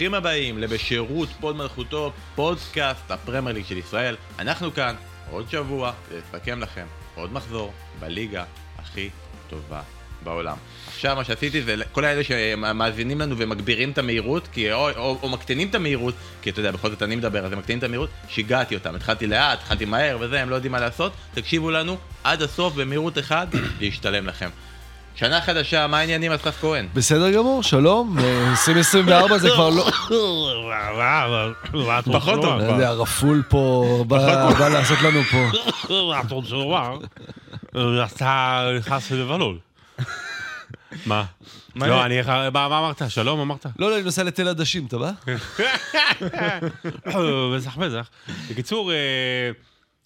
שלום וברוכים הבאים לבשירות פוד מלכותו, פודקאסט הפרמייר ליג של ישראל. אנחנו כאן עוד שבוע לסכם לכם עוד מחזור בליגה הכי טובה בעולם. עכשיו מה שעשיתי זה כל האלה שמאזינים לנו ומגבירים את המהירות, כי, או, או, או מקטינים את המהירות, כי אתה יודע, בכל זאת אני מדבר, אז הם מקטינים את המהירות, שיגעתי אותם, התחלתי לאט, התחלתי מהר וזה, הם לא יודעים מה לעשות, תקשיבו לנו עד הסוף במהירות אחד, להשתלם לכם. שנה חדשה, מה העניינים אסף כהן? בסדר גמור, שלום, 2024 זה כבר לא... פחות טוב. לא יודע, רפול פה בא לעשות לנו פה. אתה נכנס לבלול. מה? לא, אני... מה אמרת? שלום אמרת? לא, לא, אני נוסע לתל עדשים, אתה בא? מזח מזח. בקיצור,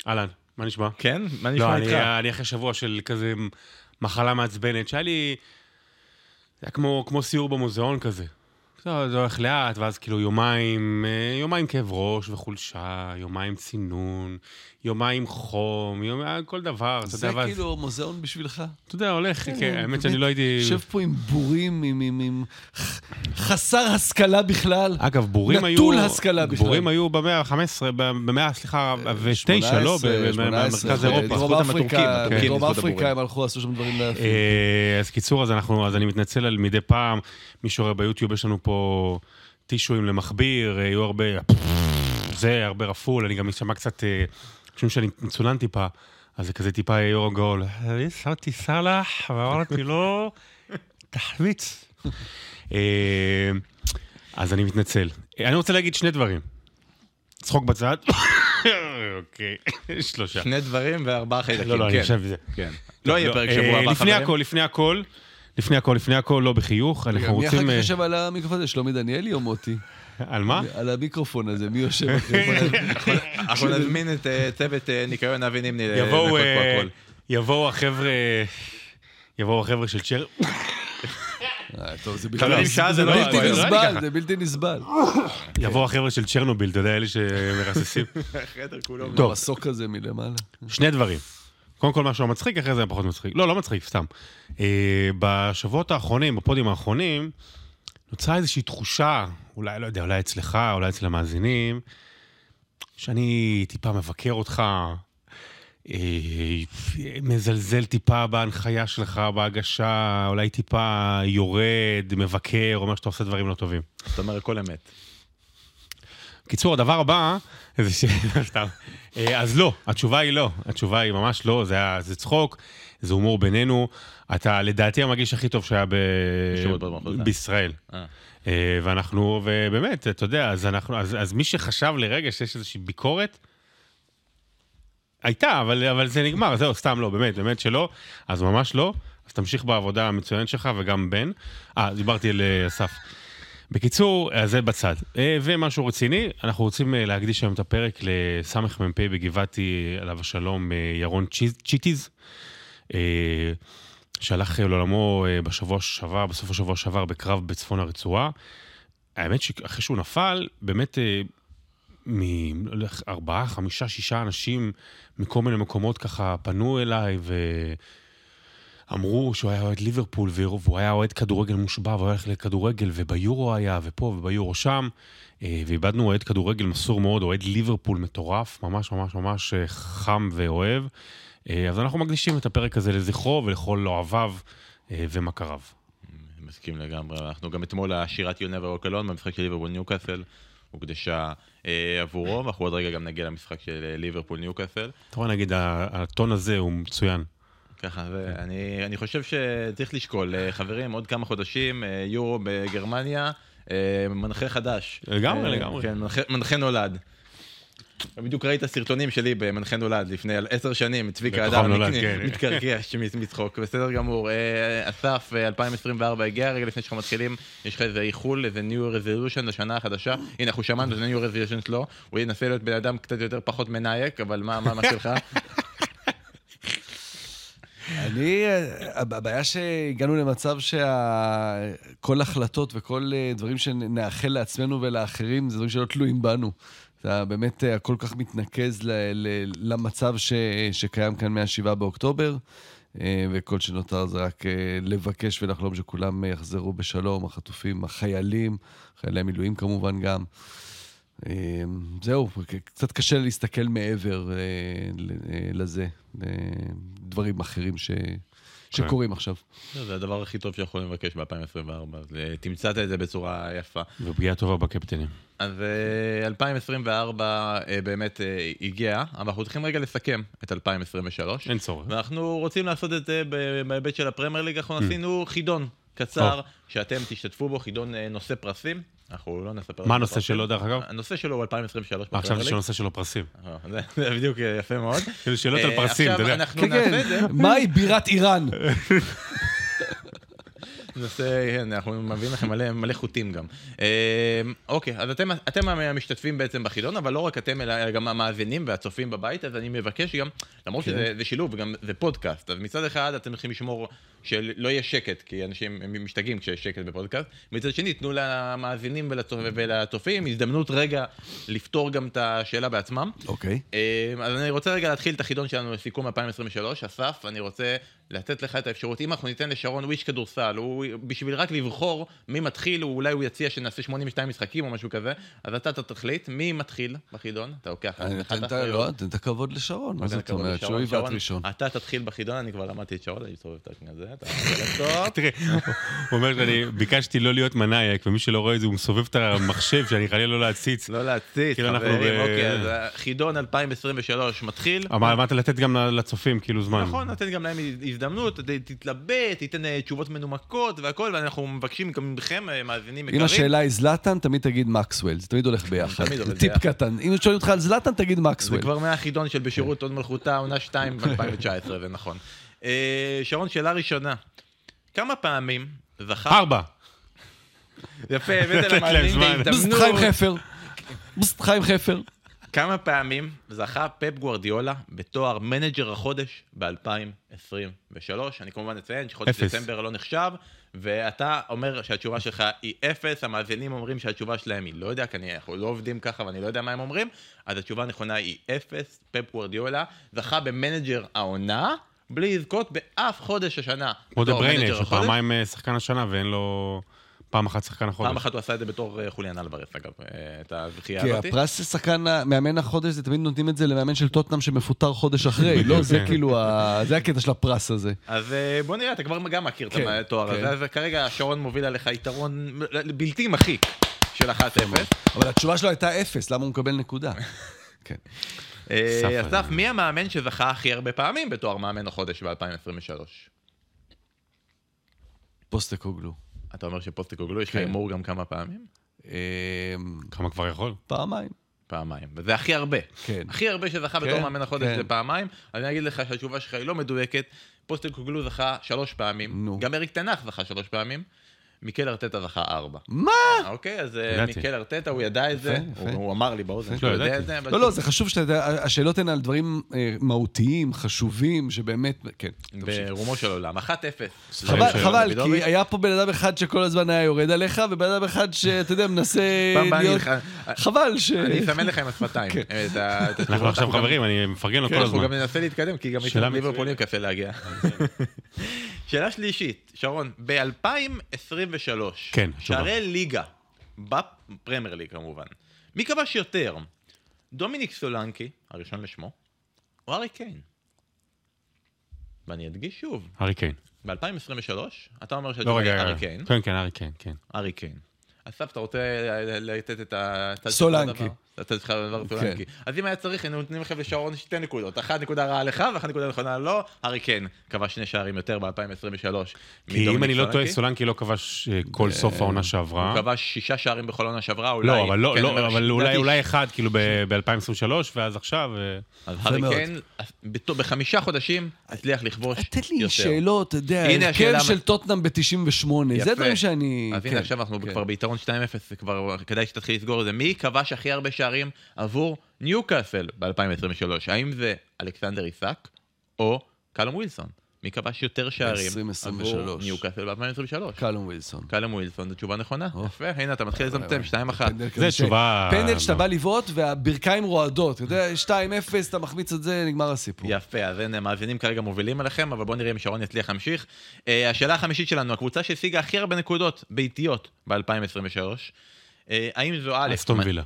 אהלן, מה נשמע? כן? מה נשמע איתך? לא, אני אחרי שבוע של כזה מחלה מעצבנת, שהיה לי... זה היה כמו, כמו סיור במוזיאון כזה. זה הולך לאט, ואז כאילו יומיים, יומיים כאב ראש וחולשה, יומיים צינון, יומיים חום, יומיים, כל דבר, אתה יודע, זה כאילו מוזיאון בשבילך. אתה יודע, הולך, כן, האמת שאני לא הייתי... יושב פה עם בורים, עם חסר השכלה בכלל. אגב, בורים היו... נטול השכלה בכלל. בורים היו במאה ה-15, במאה, סליחה, ותשע, לא? במרכז אירופה. דרום אפריקה, דרום אפריקה הם הלכו, עשו שם דברים יפים. אז קיצור, אז אני מתנצל על מדי פעם, מישהו רואה ביוטיוב, יש לנו פה טישואים למכביר, יהיו הרבה... זה, הרבה רפול, אני גם אשמע קצת... חושבים שאני מצונן טיפה, אז זה כזה טיפה יורו גול. אני שמתי סאלח, ואמרתי לו, תחמיץ. אז אני מתנצל. אני רוצה להגיד שני דברים. צחוק בצד. אוקיי, שלושה. שני דברים וארבעה חיידקים, לא, לא, אני חושב שזה. כן. לא יהיה פרק שבוע הבא, לפני הכל, לפני הכל, לפני הכל, לפני הכל, לא בחיוך, אנחנו רוצים... מי אחר כך יושב על המיקרופון הזה, שלומי דניאלי או מוטי? על מה? על המיקרופון הזה, מי יושב אחרי אנחנו נזמין את צוות ניקיון אבי נימני לנקות פה הכל. יבואו החבר'ה, יבואו החבר'ה של צ'ר... טוב, זה בלתי נסבל, זה בלתי נסבל. יבואו החבר'ה של צ'רנוביל, אתה יודע, אלה שמרססים. החדר כולו. מסוק כזה מלמעלה. שני דברים. קודם כל משהו מצחיק, אחרי זה פחות מצחיק. לא, לא מצחיק, סתם. בשבועות האחרונים, בפודים האחרונים, נוצרה איזושהי תחושה, אולי, לא יודע, אולי אצלך, אולי אצל המאזינים, שאני טיפה מבקר אותך, אה, מזלזל טיפה בהנחיה שלך, בהגשה, אולי טיפה יורד, מבקר, אומר שאתה עושה דברים לא טובים. זאת אומרת, הכל אמת. קיצור, הדבר הבא, זה ש... סתם. אז לא, התשובה היא לא, התשובה היא ממש לא, זה, היה, זה צחוק, זה הומור בינינו. אתה לדעתי המגיש הכי טוב שהיה ב... בישראל. ואנחנו, ובאמת, אתה יודע, אז, אנחנו, אז, אז מי שחשב לרגע שיש איזושהי ביקורת, הייתה, אבל, אבל זה נגמר, זהו, סתם לא, באמת, באמת שלא, אז ממש לא. אז תמשיך בעבודה המצוינת שלך, וגם בן. אה, דיברתי על אסף. בקיצור, אז זה בצד. ומשהו רציני, אנחנו רוצים להקדיש היום את הפרק לסמ"פ בגבעתי, עליו השלום, ירון צ'יטיז. שהלך לעולמו בשבוע שעבר, בסוף השבוע שעבר, בקרב בצפון הרצועה. האמת שאחרי שהוא נפל, באמת מארבעה, חמישה, שישה אנשים מכל מיני מקומות ככה פנו אליי ואמרו שהוא היה אוהד ליברפול והוא היה אוהד כדורגל מושבע והוא הולך לכדורגל וביורו היה ופה וביורו שם ואיבדנו אוהד כדורגל מסור מאוד, אוהד ליברפול מטורף, ממש ממש ממש חם ואוהב. אז אנחנו מקדישים את הפרק הזה לזכרו ולכל אוהביו ומכריו. מסכים לגמרי, אנחנו גם אתמול השירת יונה ורוקלון במשחק של ליברפול ניוקאסל. הוקדשה אה, עבורו, ואנחנו עוד רגע גם נגיע למשחק של ליברפול ניוקאסל. אתה רואה, נגיד, הטון הזה הוא מצוין. ככה, ואני אני חושב שצריך לשקול, חברים, עוד כמה חודשים, יורו בגרמניה, מנחה חדש. לגמרי, לגמרי. כן, מנחה, מנחה נולד. בדיוק ראית סרטונים שלי במנחה נולד לפני עשר שנים, צביקה אדם מתקרקע מצחוק, בסדר גמור. אסף, 2024 הגיע, רגע לפני שאנחנו מתחילים, יש לך איזה איחול, איזה New Resolution לשנה החדשה. הנה, אנחנו שמענו את New Resolution שלו, הוא ינסה להיות בן אדם קצת יותר פחות מנייק, אבל מה שלך? אני, הבעיה שהגענו למצב שכל החלטות וכל דברים שנאחל לעצמנו ולאחרים, זה דברים שלא תלויים בנו. אתה באמת הכל כך מתנקז ל, ל, למצב ש, שקיים כאן מה-7 באוקטובר. אה, וכל שנותר זה רק אה, לבקש ולחלום שכולם יחזרו בשלום, החטופים, החיילים, חיילי המילואים כמובן גם. אה, זהו, קצת קשה להסתכל מעבר אה, אה, לזה, לדברים אחרים ש... שקורים עכשיו. זה הדבר הכי טוב שיכולים לבקש ב-2024, אז אה, תמצאת את זה בצורה יפה. ופגיעה טובה בקפטנים. אז אה, 2024 אה, באמת אה, הגיע, אבל אנחנו צריכים רגע לסכם את 2023. אין צורך. ואנחנו רוצים לעשות את זה בהיבט של הפרמייר ליג, אנחנו עשינו חידון קצר, שאתם תשתתפו בו, חידון נושא פרסים. אנחנו לא נספר... מה הנושא. שלו, דרך אגב? הנושא שלו הוא 2023 אה, חשבתי ליג. שהנושא שלו פרסים. אה, זה- בדיוק אה, יפה מאוד. כאילו שאלות על אה, פרסים, אתה עכשיו יודע. אנחנו כן, נעשה את זה. כן, מהי בירת איראן? נושא, כן, אנחנו מביאים לכם מלא, מלא חוטים גם. אוקיי, אז אתם, אתם המשתתפים בעצם בחידון, אבל לא רק אתם, אלא גם המאזינים והצופים בבית, אז אני מבקש גם, למרות כן. שזה זה שילוב, וגם זה פודקאסט, אז מצד אחד אתם צריכים לשמור שלא יהיה שקט, כי אנשים משתגעים כשיש שקט בפודקאסט, מצד שני, תנו למאזינים ולצופ, ולצופים הזדמנות רגע לפתור גם את השאלה בעצמם. אוקיי. אה, אז אני רוצה רגע להתחיל את החידון שלנו לסיכום 2023. אסף, אני רוצה לתת לך את האפשרות, אם אנחנו ניתן לשרון וויש כדורסל, הוא בשביל רק לבחור מי מתחיל, הוא, אולי הוא יציע שנעשה 82 משחקים או משהו כזה, אז אתה תחליט, מי מתחיל בחידון? אתה לוקח אני נותן את לא, תן את הכבוד לשרון, מה זאת אומרת? שהוא יבעט ראשון. אתה תתחיל בחידון, אני כבר למדתי את שרון, אני מסובב את הזה, אתה. תראה, הוא אומר שאני ביקשתי לא להיות מנאייק, ומי שלא רואה את זה, הוא מסובב את המחשב, שאני חלילה לא להציץ. לא להציץ, כאילו אנחנו חברים, אוקיי, אז החידון 2023 מתחיל. אמר- אמרת לתת גם לצופים, כאילו, זמן. נכון, נותן גם להם הזדמנות, תתלבט, תיתן אה, תשובות מנומקות והכל, ואנחנו מבקשים גם מכם, אה, מאזינים יקרים. אם השאלה היא זלאטן, תמיד תגיד מקסוול, זה תמיד הולך ביחד. טיפ. קטן, אם שואלים אותך על זלאטן, תגיד זה מקסוול. כבר מהחידון של בשירות הוד מלכותה, עונה 2 ב-2019, זה נכון. אה, שרון, שאלה ראשונה. כמה פעמים זכה... ארבע. יפה, הבאת למאזינים. בסט חיים בהזדמנות. חפר. חיים חפר. כמה פעמים זכה פפ גוורדיולה בתואר מנג'ר החודש ב-2023? אני כמובן אציין שחודש. דצמבר לא נחשב, ואתה אומר שהתשובה שלך היא אפס, המאזינים אומרים שהתשובה שלהם היא לא יודע, כי אנחנו לא עובדים ככה ואני לא יודע מה הם אומרים, אז התשובה הנכונה היא אפס, פפ גוורדיולה זכה במנג'ר העונה, בלי לזכות באף חודש השנה. כמו דה החודש. שפעמיים אה, שחקן השנה ואין לו פעם אחת שחקן החודש. פעם אחת הוא עשה את זה בתור אה, חוליאן אלבארס, אגב, אה, את הזכייה כי הזאת. הפרס לשחקן, מאמן החודש, זה תמיד נותנים את זה למאמן של טוטנאם שמפוטר חודש אחרי. לא, זה כן. כאילו, ה- זה הקטע של הפרס הזה. אז בוא נראה, אתה כבר גם מכיר את כן, התואר כן. הזה, אז כרגע שרון מוביל עליך יתרון בלתי מחיק של 1-0. אבל התשובה שלו הייתה אפס, למה הוא מקבל נקודה? כן. אה, אסף, מי המאמן שזכה הכי הרבה פעמים בתואר מאמן החודש ב-2023? פוסטקוגלו. אתה אומר שפוסטקוגלו, יש לך כן. הימור גם כמה פעמים? אה, כמה כבר יכול? פעמיים. פעמיים, וזה הכי הרבה. כן. הכי הרבה שזכה בתור כן, מאמן החודש כן. זה פעמיים, אני אגיד לך שהתשובה שלך היא לא מדויקת. פוסטקוגלו זכה שלוש פעמים, נו. גם אריק תנח זכה שלוש פעמים, מיקל ארטטה זכה ארבע. מה? אוקיי, אז אה. מיקל ארטטה, הוא ידע את זה, הוא אמר לי באוזן לא שהוא יודע. את זה. לא, לא, זה חשוב שאתה יודע, השאלות הן על דברים אה, מהותיים, חשובים, שבאמת, כן. ברומו של עולם, 1-0. חבל. כי היה פה בן אדם אחד שכל הזמן היה יורד עליך, ובן אדם אחד שאתה יודע, מנסה להיות... חבל ש... אני אסמן לך עם השפתיים. כן. את ה- את אנחנו. עכשיו חברים, אני מפרגן לו כן, כל אנחנו הזמן. גם ננסה להתקדם, כי גם יש ליברפולים. קשה להגיע. שאלה שלישית, שרון, ב-2023, כן, שערי ליגה, בפרמייר ליג כמובן, מי כבש יותר? דומיניק סולנקי, הראשון לשמו, או ארי קיין? ואני אדגיש שוב, ארי קיין. ב-2023, אתה אומר לא, שהתשובה היא רגע, ארי רגע. קיין, כן, כן, ארי קיין, כן. ארי קיין. אסף, אתה רוצה לתת את שלך סולנקי. הצד שלך לדבר כן. סולנקי. אז אם היה צריך, היינו נותנים לכם לשרון שתי נקודות. אחת נקודה רעה לך ואחת נקודה נכונה לו. ארי קיין כבש שני שערים יותר ב-2023. כי אם אני לא טועה, סולנקי לא כבש אה, כל סוף העונה שעברה. הוא כבש שישה שערים בכל עונה שעברה, אולי... לא, אבל לא, כן, לא, אבל אולי אחד, כאילו ב-2023, ואז עכשיו... אה, אז הארי. קיין, בת- בחמישה חודשים, הצליח לכבוש יותר. תן לי שאלות, אתה יודע, הרכב של טוטנאם ב-98, יפה. זה דברים שאני... אז הנה, כן, עכשיו אנחנו כן. כבר ביתרון 2-0, זה כבר כדאי שתתחיל לסגור את זה. מי כבש הכי הרבה שערים עבור ניוקאסל ב-2023? האם זה אלכסנדר איסק או קלום ווילסון? מי כבש יותר שערים 2023. עבור ניוקאסל ב-2023? קלום ווילסון. קלום ווילסון, זו תשובה נכונה. יפה, הנה אתה מתחיל וואי. 2-1. פנדל זה תשובה... פנדל שאתה בא לבעוט והברכיים רועדות. אתה יודע, 2-0, אתה מחמיץ את זה, נגמר הסיפור. יפה, אז הנה, מאזינים כרגע מובילים עליכם, אבל בואו נראה אם שרון יצליח להמשיך. אה, השאלה החמישית שלנו, הקבוצה שהשיגה הכי הרבה נקודות ביתיות ב-2023, האם זו א', אסטון וילה.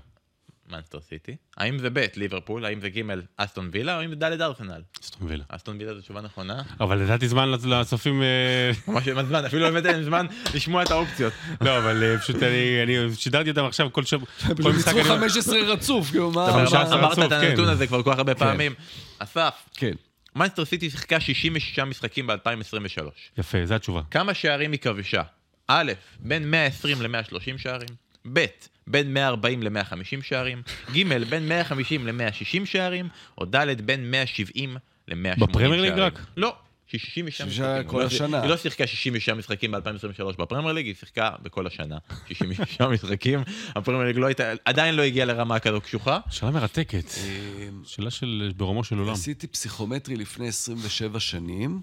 מנסטר סיטי, האם זה ב', ליברפול, האם זה ג', אסטון וילה, או האם זה ד', ארסנל? אסטון וילה. אסטון וילה זו תשובה נכונה. אבל לדעתי זמן לצופים... אה, ממש אין זמן, אפילו הבאתי להם זמן לשמוע את האופציות. לא, אבל אה, פשוט אני שידרתי אותם עכשיו כל שבוע. כל משחק ניצחו אני- 15 רצוף, כאילו, מה... אמרת את כן. הנתון הזה כבר כל כך הרבה פעמים. אסף, כן. מנסטר סיטי שיחקה 66 משחקים ב-2023. יפה, זו התשובה. כמה שערים היא כבשה? א', בין 120 ל-130 שערים, ב', בין 140 ל-150 שערים, ג', בין 150 ל-160 שערים, או ד', בין 170 ל-180 שערים. בפרמייר ליג רק? לא. 66 שישה משחקים. כל היא לא- השנה. היא לא שיחקה 66 משחקים ב-2023 בפרמייר ליג, היא שיחקה בכל השנה. 66 משחקים, הפרמייר ליג לא הייתה, עדיין לא הגיעה לרמה כזו קשוחה. שאלה מרתקת. אה, שאלה של ברומו של עולם. עשיתי פסיכומטרי לפני 27 שנים,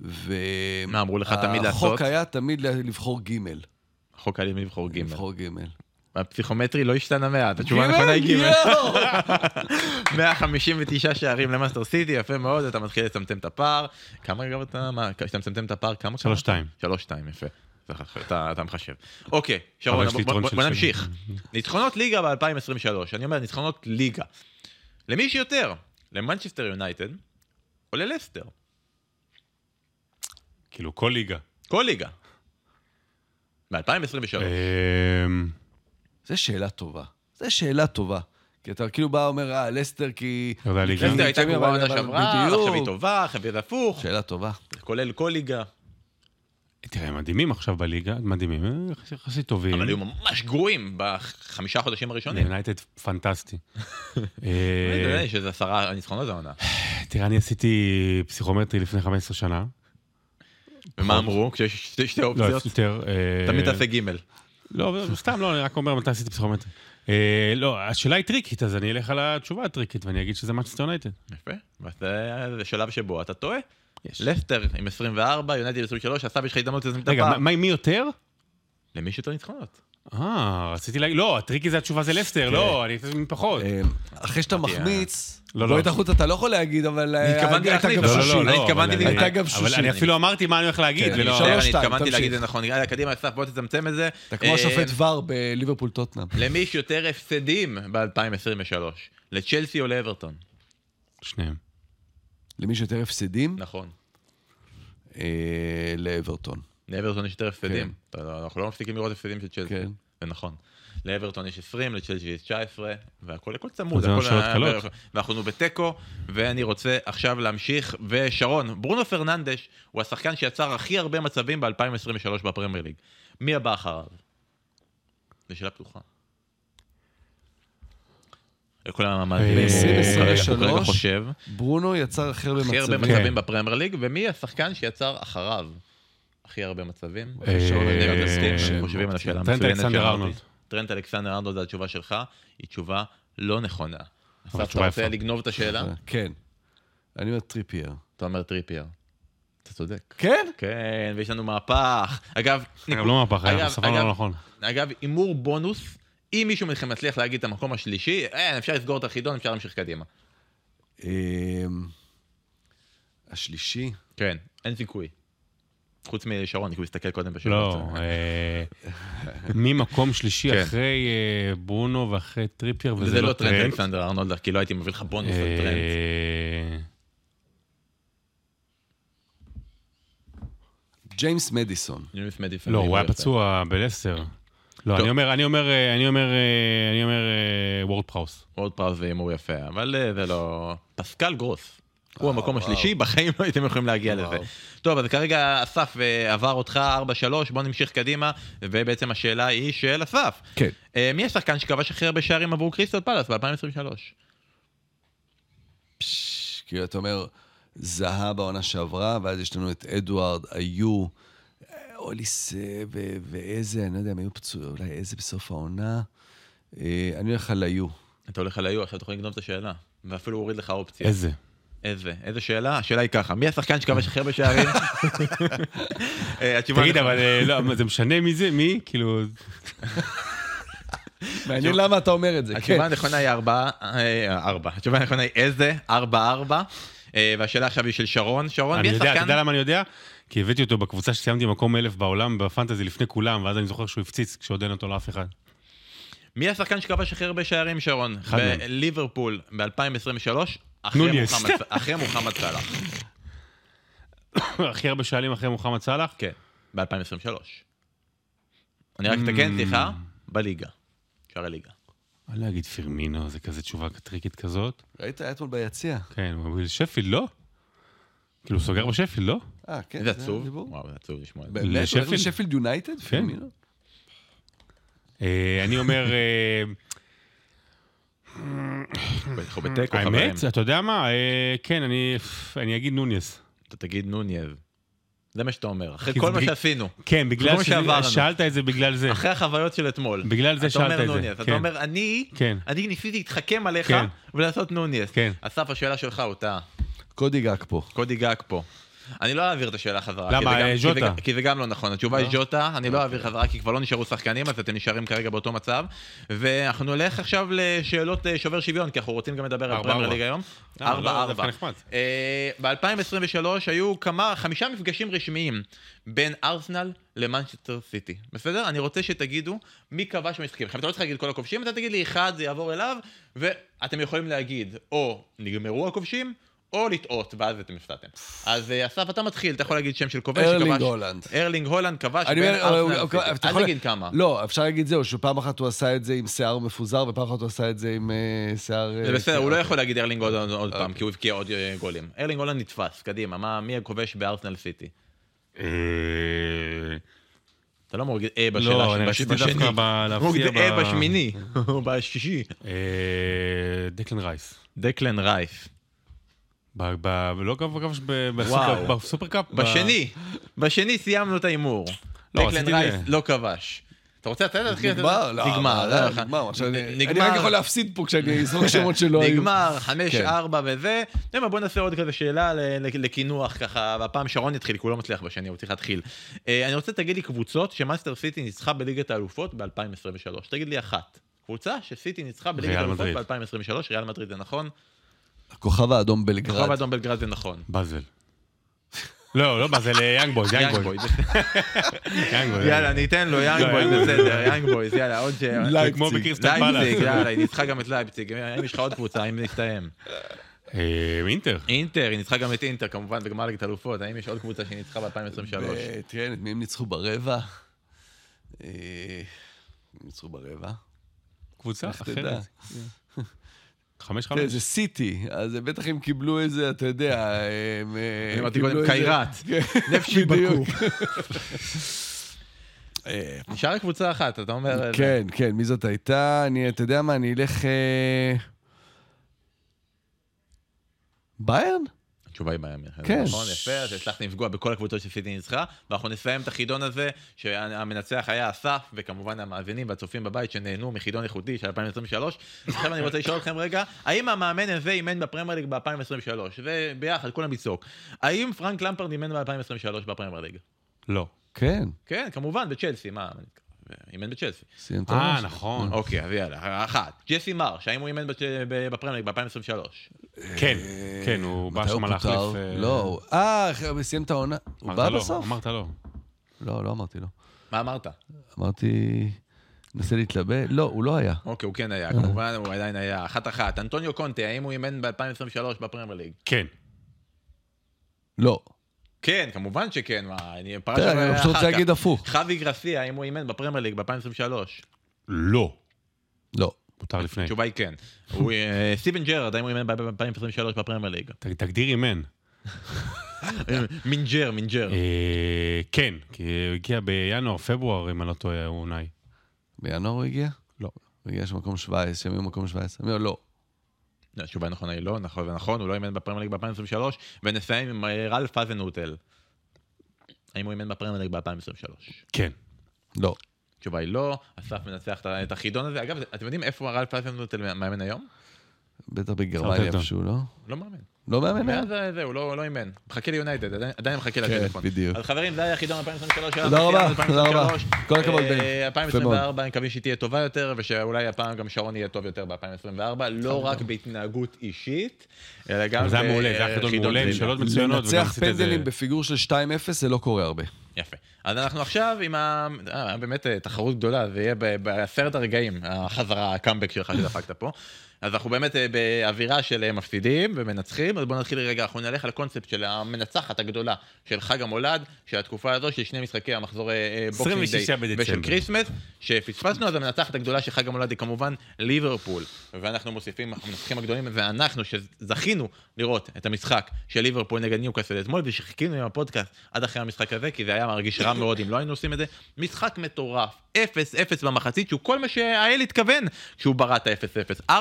ו... מה, אמרו לך תמיד לעשות? החוק היה תמיד לבחור ג'. החוק היה לבחור ג'. לבחור ג'. הפסיכומטרי לא השתנה מעט, התשובה הנכונה היא ג'. יואו! 159 שערים למנצ'סטר סיטי, יפה מאוד, אתה מתחיל לצמצם את הפער. כמה אגב אתה, מה, כשאתה מצמצם את הפער, כמה? שלוש שתיים. שלוש שתיים, יפה. אתה, אתה מחשב. אוקיי, שרון, בוא, בוא, בוא. נמשיך. ניצחונות ליגה ב-2023, אני אומר ניצחונות ליגה. למי שיותר? למנצ'סטר יונייטד או ללסטר? כאילו, כל ליגה. כל ליגה. ב-2023. זו שאלה טובה. זו שאלה טובה. כי אתה כאילו בא ואומר, אה, לסטר כי... לא יודע, ליגה. כי- לסטר הייתה גרועה עונה אבל- שעברה, בדיוק. עכשיו היא טובה, עכשיו הפוך, שאלה טובה. כולל כל ליגה. תראה, הם מדהימים עכשיו בליגה, מדהימים, יחסית- טובים. אבל היו ממש גרועים בחמישה חודשים הראשונים. יונייטד פנטסטי. אתה אה, יודע שזה עשרה ניצחונות העונה. תראה, אני עשיתי פסיכומטרי לפני 15 שנה. ומה אמרו? כשיש שתי- לא, אופציות? יותר... אה, תמיד תעשה ג'. לא, סתם, לא, אני רק אומר מתי עשיתי פסיכומטרי. אה, לא, השאלה היא טריקית, אז אני אלך על התשובה הטריקית ואני אגיד שזה מנצ'סטר יונייטד. יפה. וזה שלב שבו אתה טועה. לסטר עם 24, יונייטד 23, אסף יש לך הזדמנות לזה את רגע, הפער. מה- מי יותר? למי שיותר ניצחונות. אה, רציתי להגיד, לא, הטריקי זה התשובה זה לפסטר, לא, אני חושב מפחות. אה, אחרי שאתה מחמיץ, לא, בועט לא. החוצה אתה לא יכול להגיד, אבל... אני אה, התכוונתי. גם לא, לא, שושית. לא, אני התכוונתי אבל לי- הייתה גם אבל שושית. אני אפילו אמרתי מה אני הולך להגיד, כן, ולא... אני התכוונתי. להגיד זה נכון. יאללה, קדימה, אסף, בוא תצמצם את זה. אתה כמו אה, השופט ור בליברפול טוטנאם. למי יש יותר הפסדים ב-2023? לצ'לסי או לאברטון? שניהם. למי שיותר הפסדים, נכון. אה, לאברטון. לאברטון יש יותר הפסדים. אתה לא- אנחנו לא מפסיקים לראות הפסדים של צ'לסי. כן. זה נכון. לאברטון יש 20, לצ'לסי יש 19, והכל הכל צמוד. זה היה- קלות. ואנחנו בתיקו, ואני רוצה עכשיו להמשיך. ושרון, ברונו פרננדש הוא השחקן שיצר הכי הרבה מצבים ב-2023 בפרמייר ליג. מי הבא אחריו? זו שאלה פתוחה. כולם המאזינים, הוא ב-2023 כרגע- הוא כרגע חושב. ברונו יצר הכי הרבה הכי הרבה מצבים. מצבים בפרמייר ליג, ומי השחקן שיצר אחריו הכי הרבה מצבים? אה, חושבים על השאלה טרנט המצוינת אלכסנדר שאמרתי. ארנולד. טרנט אלכסנדר ארנולד זה התשובה שלך, היא תשובה לא נכונה. אסף, אתה רוצה. לגנוב את השאלה? כן. אני אומר טריפייר. אתה אומר טריפייר. אתה צודק. כן? כן, ויש לנו מהפך. אגב, אגב, לא מהפך, ספרנו אגב, לא נכון. אגב, הימור בונוס, אם מישהו מכם מצליח להגיד את המקום השלישי, אין, אפשר לסגור את החידון, אפשר להמשיך קדימה. אמ, השלישי, כן, אין סיכוי. חוץ משרון, כי הוא הסתכל קודם בשאלות. לא, אה, ממקום שלישי כן. אחרי אה, ברונו ואחרי טריפייר, וזה וזה לא לא טרנט טרנט. אלכסנדר ארנולד, כי לא הייתי מביא לך בונוס על טרנט. אה, ג'יימס מדיסון. ג'יימס מדיסון. לא, הוא היה. פצוע בלסטר. לא. אני אומר, אני אומר, אני אומר, אני אומר וורד פראוס. וורד פראוס הימור יפה, אבל זה לא... פסקל גרוס. הוא המקום. השלישי, בחיים לא הייתם יכולים להגיע. לזה. טוב, אז כרגע אסף אה, עבר אותך 4-3, בוא נמשיך קדימה, ובעצם השאלה היא של אסף. כן. אה, מי השחקן שכבש הכי הרבה שערים עבור קריסטל פלאס ב-2023? פש, כאילו, אתה אומר, זהה בעונה שעברה, ואז יש לנו את אדוארד, היו, אה, אוליס ואיזה, אני לא יודע אם היו פצועים, אולי איזה בסוף העונה. אני הולך על היו. אתה הולך על היו, עכשיו אתה יכול לגנוב את השאלה. ואפילו הוא הוריד לך אופציה. איזה? איזה? איזה שאלה? השאלה היא ככה, מי השחקן שכבש הכי הרבה שערים? אה, תגיד, אבל אה, לא, זה משנה מי זה, מי? כאילו... מעניין למה אתה אומר את זה, כן. התשובה הנכונה היא ארבעה, אה, ארבע. התשובה הנכונה היא איזה? ארבע ארבע. והשאלה עכשיו היא של שרון. שרון, מי השחקן? אתה יודע למה אני יודע? כי הבאתי אותו בקבוצה שסיימתי מקום אלף בעולם בפנטזי לפני כולם, ואז אני זוכר שהוא הפציץ כשעוד אין אותו לאף אחד. מי השחקן שכבש הכי הרבה שערים, שרון? ליברפול ב-2023, אחרי מוחמד- סאלח. הכי הרבה שואלים אחרי מוחמד סאלח? כן, ב-2023. אני רק אתקן, mm. סליחה, בליגה. שער הליגה. מה להגיד פרמינו, זה כזה תשובה טריקית כזאת. ראית היה אתמול ביציע? כן, הוא אמר שפיל, לא. כאילו, הוא סוגר בשפיל, לא? אה, כן. זה עצוב. וואו, זה עצוב לשמוע את זה. באמת? הוא הולך לשפילד? לשפילד יונייטד? כן. פרמינו? אה, אני אומר, אה, אנחנו בתיקו, חברים. האמת, אתה יודע מה? אה, כן, אני אני אגיד נוניס. אתה תגיד נוניז. זה מה שאתה אומר. אחרי כל מה שעשינו. כן, בגלל כמו שעברנו. ששאלת את זה בגלל זה. אחרי החוויות של אתמול. בגלל זה שאלת את זה. נוניז. אתה כן. אומר, אני כן. אני ניסיתי להתחכם עליך כן. ולעשות נוניז. כן. אסף, השאלה שלך אותה. קודי גג פה. קודי גג פה. אני לא אעביר את השאלה חזרה. למה? כי זה גם- אה, כי זה ז'וטה? גם- כי זה גם לא נכון. התשובה היא ז'וטה, אני לא אעביר חזרה כי כבר לא נשארו שחקנים, אז אתם נשארים כרגע באותו מצב. ואנחנו נלך עכשיו לשאלות אה, שובר שוויון, כי אנחנו רוצים גם לדבר על פרמייר. ליג היום. אה, ארבע לא, ארבע. דווקא נחמד. ב-2023 היו כמה, חמישה מפגשים רשמיים בין ארסנל למנצ'סטר סיטי. בסדר? אני רוצה שתגידו מי כבש במשחקים. עכשיו, אתה לא צריך להגיד כל הכובשים, אתה תגיד לי אחד, זה יעבור אליו, ואתם יכולים להגיד או נגמרו הכובשים, או לטעות, ואז אתם הפסדתם. אז אה, אסף, אתה מתחיל, אתה יכול להגיד שם של כובש ארלינג שכבש- הולנד. ארלינג הולנד כבש אני בין ארסנל. אתה אל תגיד כמה. לא, אפשר להגיד זהו, שפעם אחת הוא עשה את זה עם שיער מפוזר, ופעם אחת הוא עשה את זה עם אה, שיער... זה אה, בסדר, הוא לא יכול להגיד ארלינג הולנד עוד פעם, אוקיי. כי הוא הבקיע עוד אה, גולים. ארלינג הולנד נתפס, קדימה, מה- מי הכובש בארסנל סיטי? אה, אתה לא מוריד אה בשאלה לא, של- אני רציתי. דווקא ב- הוא מוריד להפתיע אה ב- בשמיני, או בשישי. אה, דקלן רייס. דקלן רייס. לא כבש כבש ב- וואו. בסופר- בסופרקאפ? בשני, בשני סיימנו את ההימור. לא, דקלן עשיתי רייס זה. לא כבש. אתה רוצה לתת- נגמר, לא, נגמר, לא, לא. נגמר. אני. רק יכול להפסיד פה כשאני אזרוק שמות שלא היו. נגמר, חמש, כן. ארבע וזה. אתה יודע מה, בוא נעשה עוד כזה שאלה לקינוח ככה, והפעם שרון יתחיל, כי הוא לא מצליח בשני, הוא צריך להתחיל. אה, אני רוצה שתגיד לי קבוצות שמאסטר סיטי ניצחה בליגת האלופות ב-2023. תגיד לי אחת. קבוצה שסיטי ניצחה בליגת האלופות מדריד. ב-2023, ריאל מדריד זה נכון, הכוכב האדום בלגרד. כוכב אדום בלגרד זה נכון. באזל. לא, לא באזל, יאנג בויז, יאנג בויז. יאנג בויז. יאללה, אני אתן לו, יאנג לא, בויז, יאנג בסדר, יאנג בויז, יאללה, עוד ש... זה כמו בקריסטל לייפציג, פלאס. יאללה, היא ניצחה גם את לייפציג. האם יש לך עוד קבוצה, האם זה הסתיים? אה, אינטר. אינטר, היא ניצחה גם את אינטר, כמובן, בגמר ליגת האלופות. האם יש עוד קבוצה שניצחה ב-2023? ו- תראה, את מי הם ניצחו ברבע? אה, הם ניצחו ברבע. קבוצה? אחרת. חמש חמש. זה סיטי, אז בטח הם קיבלו איזה, אתה יודע, הם אה, אני אמרתי קיבלו קודם, איזה- קיירת. כן, נפשי בדיוק. בקו. אה, נשאר קבוצה אחת, אתה אומר... כן, כן, מי זאת הייתה? אני, אתה יודע מה, אני אלך... אה, ביירן? התשובה היא בימין. כן. נכון, יפה, אז הצלחת לפגוע בכל הקבוצות שסיטי ניצחה, ואנחנו נסיים את החידון הזה, שהמנצח היה אסף, וכמובן המאזינים והצופים בבית שנהנו מחידון איכותי של 2023. עכשיו אני רוצה לשאול אתכם רגע, האם המאמן הזה אימן בפרמייר ליג ב-2023? וביחד, כולם לצעוק. האם פרנק למפרד אימן ב-2023 בפרמייר ליג? לא. כן, כן, כמובן, בצ'לסי, מה? אימן בצ'לסי. אה. נכון. אוקיי, אז יאללה, אחת. ג'סי מרש, האם הוא אימן בצ'- ב- בפרמייר ליג ב-2023? כן, כן, הוא בא שם להחליף... אה, לא, הוא- אה, הוא סיים את העונה. הוא אמרת בא לא, בסוף? אמרת לא. לא, לא אמרתי לו. מה אמרת? אמרתי, נסה להתלבט. לא, הוא לא היה. אוקיי, הוא כן היה, כמובן, הוא עדיין היה. אחת אחת. אנטוניו קונטה, האם הוא אימן ב-2023 בפרמייר ליג? כן. לא. כן, כמובן שכן, מה, אני פרש תראה, עליו אני אחר פשוט רוצה כך. להגיד הפוך. חווי גרסיה, האם הוא אימן בפרמייר ליג ב-2023? לא. לא. מותר לפני. התשובה היא כן. אה, סטיבן ג'רארד, האם הוא אימן ב-2023 בפרמייר ליג? תגדיר אימן. מנג'ר, מנג'ר. אה, כן, כי הוא הגיע בינואר, פברואר, אם אני לא טועה, הוא אונאי. בינואר הוא הגיע? לא. הוא הגיע שמקום 17, שהם היו מקום 17. אני אומר, לא. התשובה הנכונה היא לא, נכון ונכון, הוא לא אימן בפרמייר ליג ב-2023, ונסיים עם אה, רלף פאזנוטל. האם הוא אימן בפרמייר ליג ב-2023? כן. לא. התשובה היא לא, אסף מנצח את- את החידון הזה. אגב, אתם יודעים איפה רלף פאזנוטל מאמן היום? בטח בגרמניה. איפשהו, לא? לא מאמן. לא מאמן? היה? מאז אה, זהו, לא לא אימן. מחכה ליונייטד, עדיין- מחכה כן, לטלפון. בדיוק. אז חברים, זה היה חידון 2023 שלנו. תודה רבה, תודה רבה. 2023. כל הכבוד, אה, בן. יפה 2024, אני מקווה שהיא תהיה טובה יותר, ושאולי הפעם גם שרון יהיה טוב יותר ב-2024, לא רק בהתנהגות אישית, אלא גם... זה היה מעולה, זה היה חידון מעולה. שאלות מצוינות, לנצח. פנדלים בפיגור של 2-0 זה לא קורה הרבה. יפה. אז אנחנו עכשיו עם ה... אה, באמת אה, תחרות גדולה, זה יהיה בעשרת הרגעים, החזרה, הקאמבק שלך שדפקת פה. אז אנחנו באמת אה, באווירה של אה, מפסידים ומנצחים, אז בואו נתחיל רגע, אנחנו נלך על הקונספט של המנצחת הגדולה של חג המולד, של התקופה הזו, של שני משחקי המחזור boxing 26 day בדצמבר. ושל Christmas, שפספסנו, אז המנצחת הגדולה של חג המולד היא כמובן ליברפול, ואנחנו מוסיפים, המנצחים הגדולים, ואנחנו שזכינו לראות את המשחק של ליברפול נגד ניוקאסל אתמול, ושחיכינו עם הפודקאסט עד אחרי המשחק הזה, כי זה היה מרגיש רע מאוד אם לא היינו עושים את זה. משחק מטורף, 0-0 במחצית, שהוא כל מה שהאל התכוון כשהוא ברא את ה-0-0. 4-2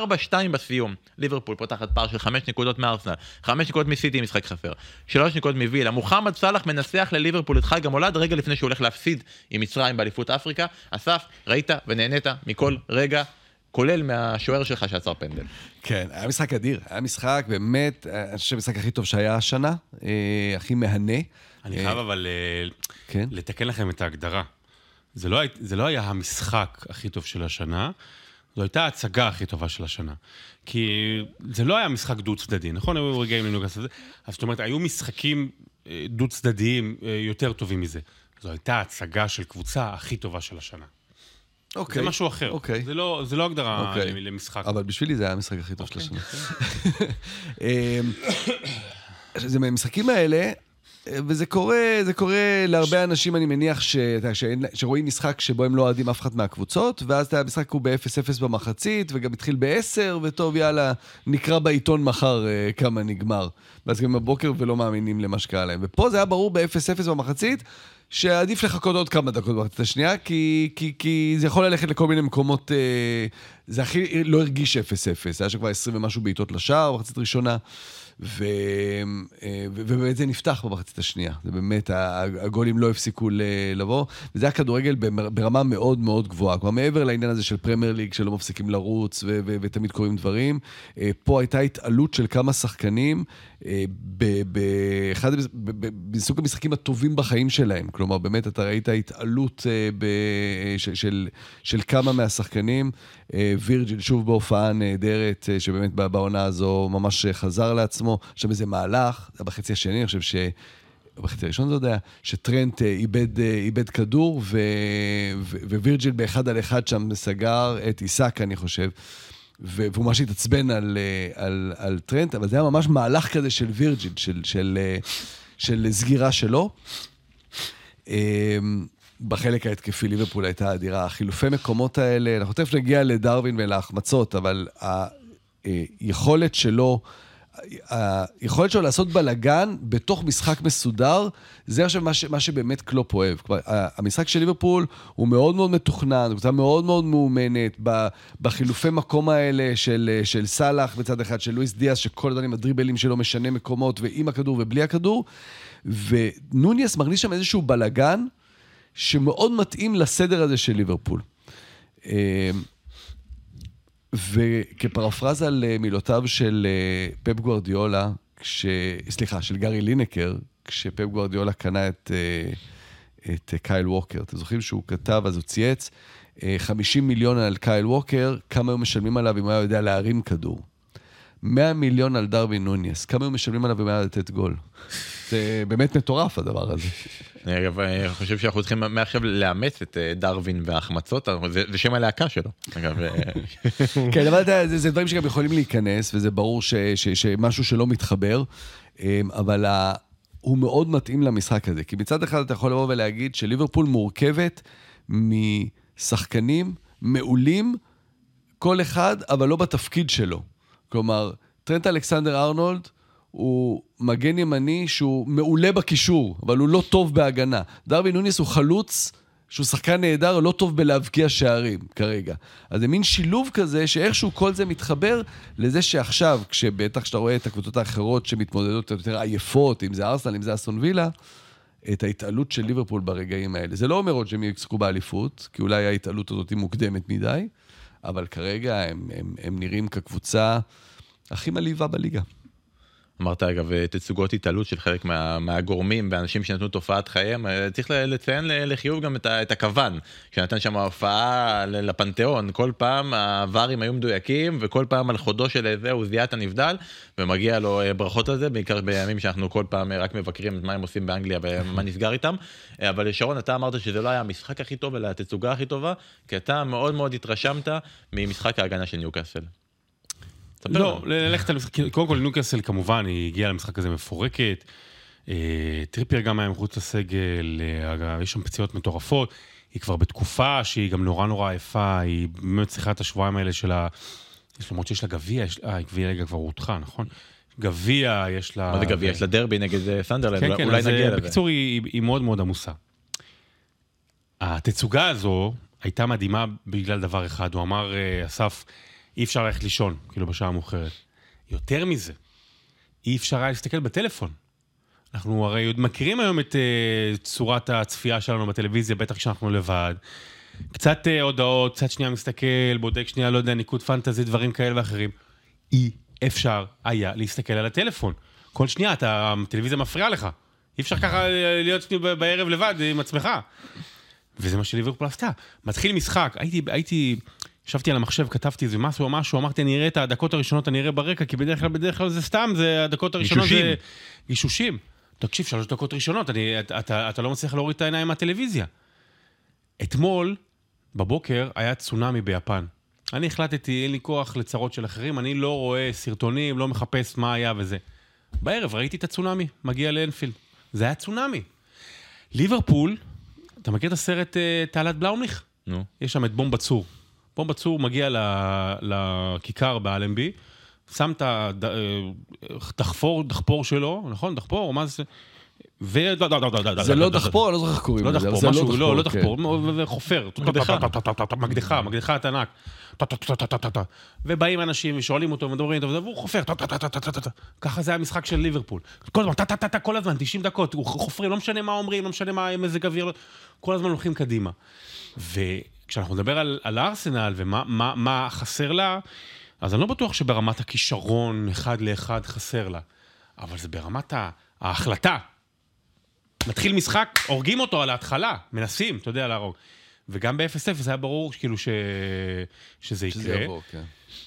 בסיום, ליברפול פותחת פער של 5 נקודות מארסנל, 5 נקודות מסיטי משחק חסר, 3 נקודות מווילה. מוחמד סאלח מנצח לליברפול את חג המולד רגע לפני שהוא הולך להפסיד עם מצרים באליפות אפריקה. אסף, ראית ונהנית מכל רגע. כולל מהשוער שלך שעצר פנדל. כן, היה משחק אדיר. היה משחק באמת, אה, אני חושב המשחק הכי טוב שהיה השנה, אה, הכי מהנה. אני אה, חייב אבל כן. לתקן לכם את ההגדרה. זה לא, זה לא היה המשחק הכי טוב של השנה, זו הייתה ההצגה הכי טובה של השנה. כי זה לא היה משחק דו-צדדי, נכון? היו רגעים לנוגס הזה. אז זאת אומרת, היו משחקים דו-צדדיים יותר טובים מזה. זו הייתה ההצגה של קבוצה הכי טובה של השנה. אוקיי. זה משהו אחר. אוקיי. זה לא, זה לא הגדרה אוקיי. למשחק. אבל בשבילי זה היה המשחק הכי טוב של אוקיי. השנה. אמ, זה מהמשחקים האלה, וזה קורה, זה קורה להרבה אנשים, אני מניח, ש- שאין- שרואים משחק שבו הם לא אוהדים אף אחת מהקבוצות, ואז המשחק הוא ב-0-0 במחצית, וגם התחיל ב-10, וטוב, יאללה, נקרא בעיתון מחר אה, כמה נגמר. ואז גם בבוקר ולא מאמינים למה שקרה להם. ופה זה היה ברור ב-0-0 במחצית, שעדיף לחכות עוד כמה דקות במחצית השנייה, כי, כי, כי זה יכול ללכת לכל מיני מקומות, אה, זה הכי לא הרגיש 0-0, היה שכבר 20 ומשהו בעיטות לשער במחצית ראשונה. ו... אה, ו- ובאמת זה נפתח במחצית השנייה. זה באמת, הגולים לא הפסיקו לבוא, וזה היה כדורגל ברמה מאוד מאוד גבוהה. כלומר, מעבר לעניין הזה של פרמייר ליג, שלא מפסיקים לרוץ ו- ו- ותמיד קורים דברים, אה, פה הייתה התעלות של כמה שחקנים באחד המס- ב- ב- מסוג המשחקים הטובים בחיים שלהם. כלומר, באמת, אתה ראית התעלות אה, אה, של, כמה מהשחקנים. אה, וירג'יל שוב בהופעה נהדרת, אה, שבאמת בעונה הזו ממש חזר לעצמו. עכשיו איזה מהלך, זה בחצי השני, אני חושב ש... בחצי הראשון זה עוד היה, שטרנט אה, איבד, אה, איבד כדור. ו... ווירג'יל באחד על אחד שם סגר את עיסק, אני חושב. והוא ממש התעצבן על, אה, על, על טרנט, אבל זה היה ממש מהלך כזה של וירג'יל, של, של, אה, של סגירה שלו. אמ, בחלק ההתקפי ליברפול הייתה אדירה. החילופי מקומות האלה, אנחנו תכף נגיע לדרווין ולהחמצות, אבל היכולת שלו, היכולת שלו לעשות בלאגן בתוך משחק מסודר, זה עכשיו מה, ש, מה שבאמת קלופ אוהב. ה- המשחק של ליברפול הוא מאוד מאוד מתוכנן, קבוצה מאוד מאוד מאומנת, בחילופי מקום האלה של, של סאלח בצד אחד, של לואיס דיאס, שכל הזמן עם הדריבלים שלו משנה מקומות, ועם הכדור ובלי הכדור, ונוניס מרגיש שם איזשהו בלאגן, שמאוד מתאים לסדר הזה של ליברפול. וכפרפרזה למילותיו של אה, פפ גוורדיולה, כש... סליחה, של גארי לינקר, כשפפ גוורדיולה קנה את, אה, את אה, קייל ווקר. אתם זוכרים שהוא כתב, אז הוא צייץ, אה, 50 מיליון על קייל ווקר, כמה היו משלמים עליו אם הוא היה יודע להרים כדור? 100 מיליון על דרווין נוניס, כמה היו משלמים עליו אם היה לתת גול? זה באמת מטורף הדבר הזה. אני אגב אני חושב שאנחנו צריכים מעכשיו לאמץ את אה, דרווין וההחמצות, זה שם הלהקה שלו. אה, כן, אבל אתה יודע, זה, דברים שגם יכולים להיכנס, וזה ברור שמשהו שלא מתחבר, אמ, אבל הוא מאוד מתאים למשחק הזה. כי מצד אחד אתה יכול לבוא ולהגיד שליברפול מורכבת משחקנים מעולים, כל אחד, אבל לא בתפקיד שלו. כלומר, טרנט אלכסנדר ארנולד הוא מגן ימני שהוא מעולה בקישור, אבל הוא לא טוב בהגנה. דרווין נוניס הוא חלוץ שהוא שחקן נהדר, לא טוב בלהבקיע שערים כרגע. אז זה מין שילוב כזה, שאיכשהו כל זה מתחבר לזה שעכשיו, כשבטח כשאתה רואה את הקבוצות האחרות שמתמודדות יותר עייפות, אם זה ארסנל, אם זה אסטון וילה, את ההתעלות של ליברפול ברגעים האלה. זה לא אומר עוד שהם יזכו באליפות, כי אולי ההתעלות הזאת היא מוקדמת מדי, אבל כרגע הם, הם, הם נראים כקבוצה הכי מלהיבה בליגה. אמרת אגב תצוגות התעלות של חלק מה, מהגורמים ואנשים שנתנו תופעת חייהם אה, צריך לציין לחיוב גם את, את הכוון שנתן שם הופעה לפנתיאון כל פעם הווארים היו מדויקים וכל פעם על חודו של זה הוא זיהה את הנבדל ומגיע לו אה, ברכות על זה בעיקר בימים שאנחנו כל פעם אה, רק מבקרים את מה הם עושים באנגליה ומה נסגר איתם אבל שרון אתה אמרת שזה לא היה המשחק הכי טוב אלא התצוגה הכי טובה כי אתה מאוד מאוד התרשמת ממשחק ההגנה של ניוקאסל. לא, ללכת על משחק, קודם כל ניוקאסל כמובן, היא הגיעה למשחק הזה מפורקת. אה, טריפייר גם היה מחוץ לסגל, אה, יש שם פציעות מטורפות. היא כבר בתקופה שהיא גם נורא נורא עייפה, היא באמת צריכה את השבועיים האלה של ה... למרות שיש לה גביע, אה, גביע ליגה כבר הודחה, נכון? גביע, יש לה... מה זה גביע? יש לה דרבי נגד אה, סנדרלנד, כן, כן, אולי נגיע לזה. בקיצור, היא, היא מאוד מאוד עמוסה. התצוגה הזו הייתה מדהימה בגלל דבר אחד, הוא אמר, אסף, אי אפשר ללכת לישון, כאילו בשעה המאוחרת. יותר מזה, אי אפשר היה להסתכל בטלפון. אנחנו הרי עוד מכירים היום את uh, צורת הצפייה שלנו בטלוויזיה, בטח כשאנחנו לבד. קצת uh, הודעות, קצת שנייה מסתכל, בודק שנייה, לא יודע, ניקוד פנטזי, דברים כאלה ואחרים. אי אפשר היה להסתכל על הטלפון. כל שנייה, אתה, הטלוויזיה מפריעה לך. אי אפשר ככה אה, להיות בערב לבד עם עצמך. וזה מה שליברפול עשתה. מתחיל משחק, הייתי, הייתי, ישבתי על המחשב, כתבתי איזה משהו או משהו, אמרתי, אני אראה את הדקות הראשונות, אני אראה ברקע, כי בדרך כלל, בדרך כלל זה סתם, זה הדקות הראשונות גישושים. זה... גישושים. תקשיב, שלוש דקות ראשונות, אני, אתה, אתה, אתה לא מצליח להוריד את העיניים מהטלוויזיה. אתמול, בבוקר, היה צונאמי ביפן. אני החלטתי, אין לי כוח לצרות של אחרים, אני לא רואה סרטונים, לא מחפש מה היה וזה. בערב ראיתי את הצונאמי, מגיע לאנפילד. זה היה צונאמי. ליברפול, אתה מכיר את הסרט אה, תעלת בלאוניך? נו. יש שם את בומבה צור. בומבה צור מגיע לכיכר באלנבי, שם את הדחפור, דחפור שלו, נכון? דחפור? מה זה? ו... זה לא דחפור, לא זוכר איך קוראים לא לזה. דחפור, זה משהו, לא, לא כן. דחפור, וחופר. מקדחה. מקדחה, מקדחת ענק. ובאים אנשים ושואלים אותו, מדברים איתו, והוא חופר. ככה זה המשחק של ליברפול. כל הזמן, טה-טה-טה, כל הזמן, 90 דקות, חופרים, לא משנה מה אומרים, לא משנה מה מזג אוויר, כל הזמן הולכים קדימה. וכשאנחנו נדבר על, על ארסנל ומה מה, מה חסר לה, אז אני לא בטוח שברמת הכישרון אחד לאחד חסר לה, אבל זה ברמת ההחלטה. מתחיל משחק, הורגים אותו על ההתחלה, מנסים, אתה יודע, להרוג. וגם ב-0-0 היה ברור כאילו ש... שזה יקרה. שזה יבוא, כן.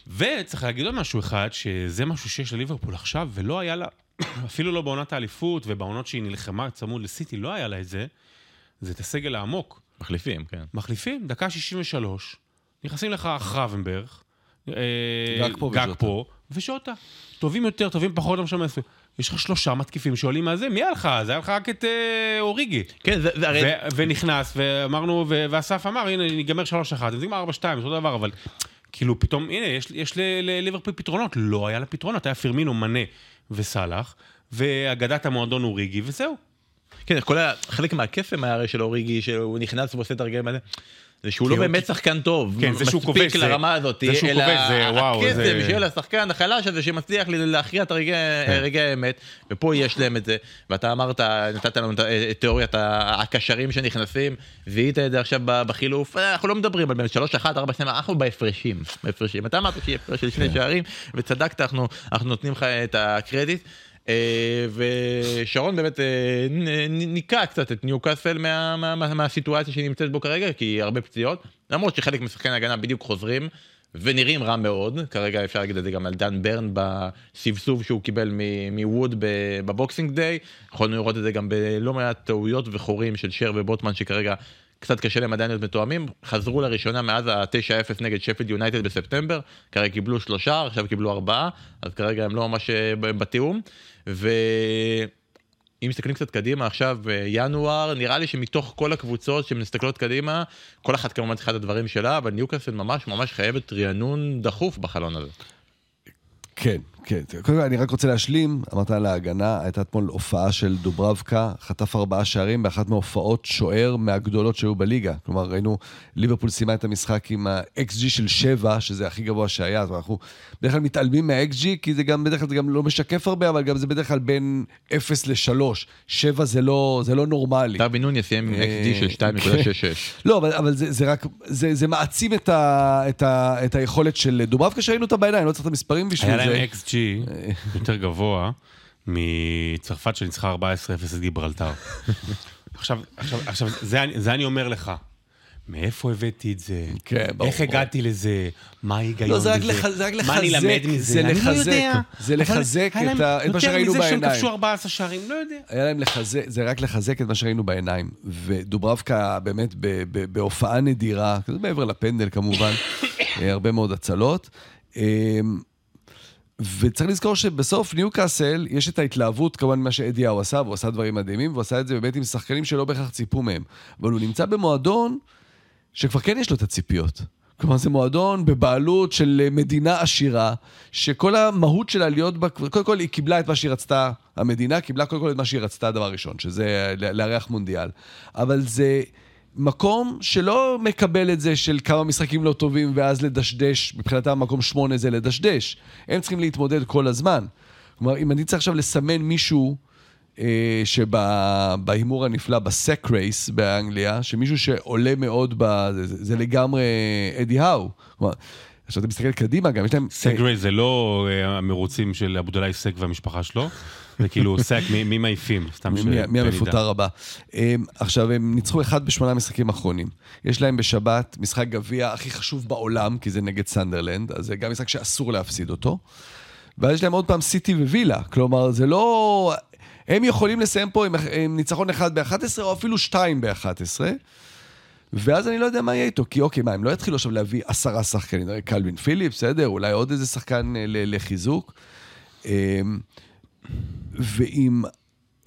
וצריך להגיד עוד משהו אחד, שזה משהו שיש לליברפול עכשיו, ולא היה לה, אפילו לא בעונת האליפות ובעונות שהיא נלחמה צמוד לסיטי, לא היה לה את זה, זה את הסגל העמוק. מחליפים, כן. מחליפים, דקה 63, נכנסים לך חרבנברג, אה, גגפו ושוטה. גגפו ושוטה. טובים יותר, טובים פחות, לא משנה. מה זה. יש לך שלושה מתקיפים שעולים מהזה, מי היה לך? זה היה לך רק את אה, אוריגי. כן, זה, זה הרי... ו- ונכנס, ואמרנו, ו- ואסף אמר, הנה, ניגמר 3-1, זה נגמר 4-2, אותו דבר, אבל כאילו פתאום, הנה, יש, יש ל- לליברפול פתרונות. לא היה לה פתרונות, היה פרמינו, מנה וסאלח, ואגדת המועדון אוריגי, וזהו. כן, כל ה... חלק מהקסם היה הרי של אוריגי, שהוא נכנס ועושה את הרגעים האלה. זה שהוא לא באמת שחקן טוב, כן, זה שהוא כובש, מספיק לרמה הזאת, זה שהוא כובש, זה- וואו, הקסם זה- של השחקן החלש הזה שמצליח להכריע את הרגעי כן. רגעי האמת, ופה יש להם את זה, ואתה אמרת, נתת לנו את- תיאוריית הקשרים שנכנסים, זיהית את זה עכשיו בחילוף, אה, אנחנו לא מדברים על באמת 3, 1, 4, 2, אנחנו בהפרשים, בהפרשים, אתה אמרת שיהיה הפרש של שני שערים, וצדקת, אנחנו אנחנו נותנים לך את הקרדיט. אה, ושרון באמת אה, ניקה קצת את ניוקאסל מה- מה- מה- מהסיטואציה שהיא נמצאת בו כרגע, כי היא הרבה פציעות, למרות שחלק משחקני ההגנה בדיוק חוזרים. ונראים רע מאוד, כרגע אפשר להגיד את זה גם על דן ברן בסבסוב שהוא קיבל מווד בבוקסינג דיי, יכולנו לראות את זה גם בלא מעט טעויות וחורים של שר ובוטמן שכרגע קצת קשה להם עדיין להיות מתואמים, חזרו לראשונה מאז ה-9-0 נגד שפילד יונייטד בספטמבר, כרגע קיבלו שלושה, עכשיו קיבלו ארבעה, אז כרגע הם לא ממש אה, בתיאום, ואם מסתכלים קצת קדימה עכשיו אה, ינואר, נראה לי שמתוך כל הקבוצות שמסתכלות קדימה, כל אחת כמובן צריכה את הדברים שלה, אבל ניוקאסל ממש ממש חייבת רענון דחוף בחלון הזה. כן, כן. קודם כל, אני רק רוצה להשלים, אמרת על ההגנה, הייתה אתמול הופעה של דוברבקה, חטף ארבעה שערים באחת מהופעות שוער מהגדולות שהיו בליגה. כלומר, ראינו, ליברפול סיימה את המשחק עם ה-XG של 7, שזה הכי גבוה שהיה, אז אנחנו בדרך כלל מתעלמים מה-XG, כי זה גם, בדרך כלל זה גם לא משקף הרבה, אבל גם זה בדרך כלל בין 0 ל-3. 7 זה לא, זה לא נורמלי. דרבי נוניה סיים עם אה, XG של 2.66. לא, אבל, אבל זה, זה רק, זה, זה מעצים את, ה, את, ה, את היכולת של דוברבקה, שראינו אותה בעיניים, לא צריך את המספרים בשביל היה זה. להם XG יותר גבוה מצרפת שניצחה 14-0 את גיברלטר. עכשיו, עכשיו, עכשיו, זה, זה אני אומר לך. מאיפה הבאתי את זה? כן, ברור. איך הגעתי לזה? מה ההיגיון לא, בזה? זה רק לח- זה רק מה אני לחזק, אלמד מזה? זה אני לא לחזק, יודע. זה לחזק את מה שראינו יותר מזה שהם בעיניים. כבשו 14 שערים, לא יודע. היה להם לחזק, זה רק לחזק את מה שראינו בעיניים. ודוברבקה באמת בהופעה נדירה, מעבר לפנדל כמובן, אה, הרבה מאוד הצלות. וצריך לזכור שבסוף ניוקאסל, יש את ההתלהבות כמובן ממה שאדי האו עשה, והוא עשה דברים מדהימים, והוא עשה את זה באמת עם שחקנים שלא בהכרח ציפו מהם. אבל הוא נמצא במועדון שכבר כן יש לו את הציפיות. כלומר, זה מועדון בבעלות של מדינה עשירה, שכל המהות שלה להיות בה, קודם כל היא קיבלה את מה שהיא רצתה, המדינה קיבלה קודם כל את מה שהיא רצתה, דבר ראשון, שזה לארח מונדיאל. אבל זה מקום שלא מקבל את זה של כמה משחקים לא טובים ואז לדשדש, מבחינתם מקום שמונה זה לדשדש. הם צריכים להתמודד כל הזמן. כלומר, אם אני צריך עכשיו לסמן מישהו אה, שבהימור הנפלא, בסק רייס באנגליה, שמישהו שעולה מאוד, ב, זה, זה, לגמרי אדי האו. כלומר, עכשיו אתה מסתכל קדימה, גם יש להם... סגרי זה לא אה, המרוצים של עבודאי סק והמשפחה שלו, זה כאילו סק, מי- מעיפים? סתם ש- מי-. המפוטר הבא. הם, עכשיו, הם ניצחו אחד בשמונה משחקים האחרונים. יש להם בשבת משחק גביע הכי חשוב בעולם, כי זה נגד סנדרלנד, אז זה גם משחק שאסור להפסיד אותו. ואז יש להם עוד פעם סיטי ווילה. כלומר, זה לא... הם יכולים לסיים פה עם, עם ניצחון אחד ב-11, או אפילו שתיים ב-11. ואז אני לא יודע מה יהיה איתו, כי אוקיי, מה, הם לא יתחילו עכשיו להביא עשרה שחקנים, הרי קלווין פיליפס, בסדר, אולי עוד איזה שחקן אה, לחיזוק. ואם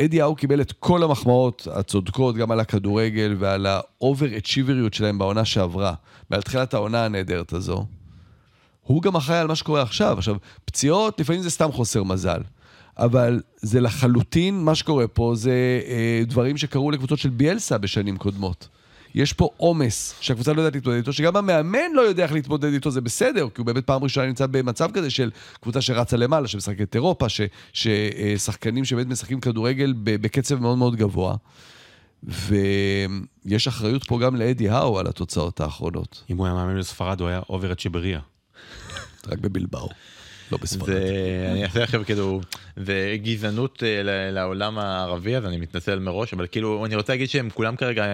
אדי האו קיבל את כל המחמאות הצודקות, גם על הכדורגל ועל האובר-אצ'יבריות שלהם בעונה שעברה, ועל תחילת העונה הנהדרת הזו, הוא גם אחראי על מה שקורה עכשיו. עכשיו, פציעות, לפעמים זה סתם חוסר מזל. אבל זה לחלוטין, מה שקורה פה זה אה, דברים שקרו לקבוצות של ביאלסה בשנים קודמות. יש פה עומס שהקבוצה לא יודעת להתמודד איתו, שגם המאמן לא יודע איך להתמודד איתו, זה בסדר, כי הוא באמת פעם ראשונה נמצא במצב כזה של קבוצה שרצה למעלה, שמשחקת אירופה, ש- ששחקנים שבאמת משחקים כדורגל בקצב מאוד מאוד גבוה. ויש אחריות פה גם לאדי האו על התוצאות האחרונות, אם הוא היה מאמן בספרד, הוא היה עובר את צ'בריה. רק בבלבאו, לא בספרד. זה, אני אעשה לכם כאילו, זה גזענות אה, לעולם הערבי, אז אני מתנצל מראש, אבל כאילו, אני רוצה להגיד שהם כולם כרגע,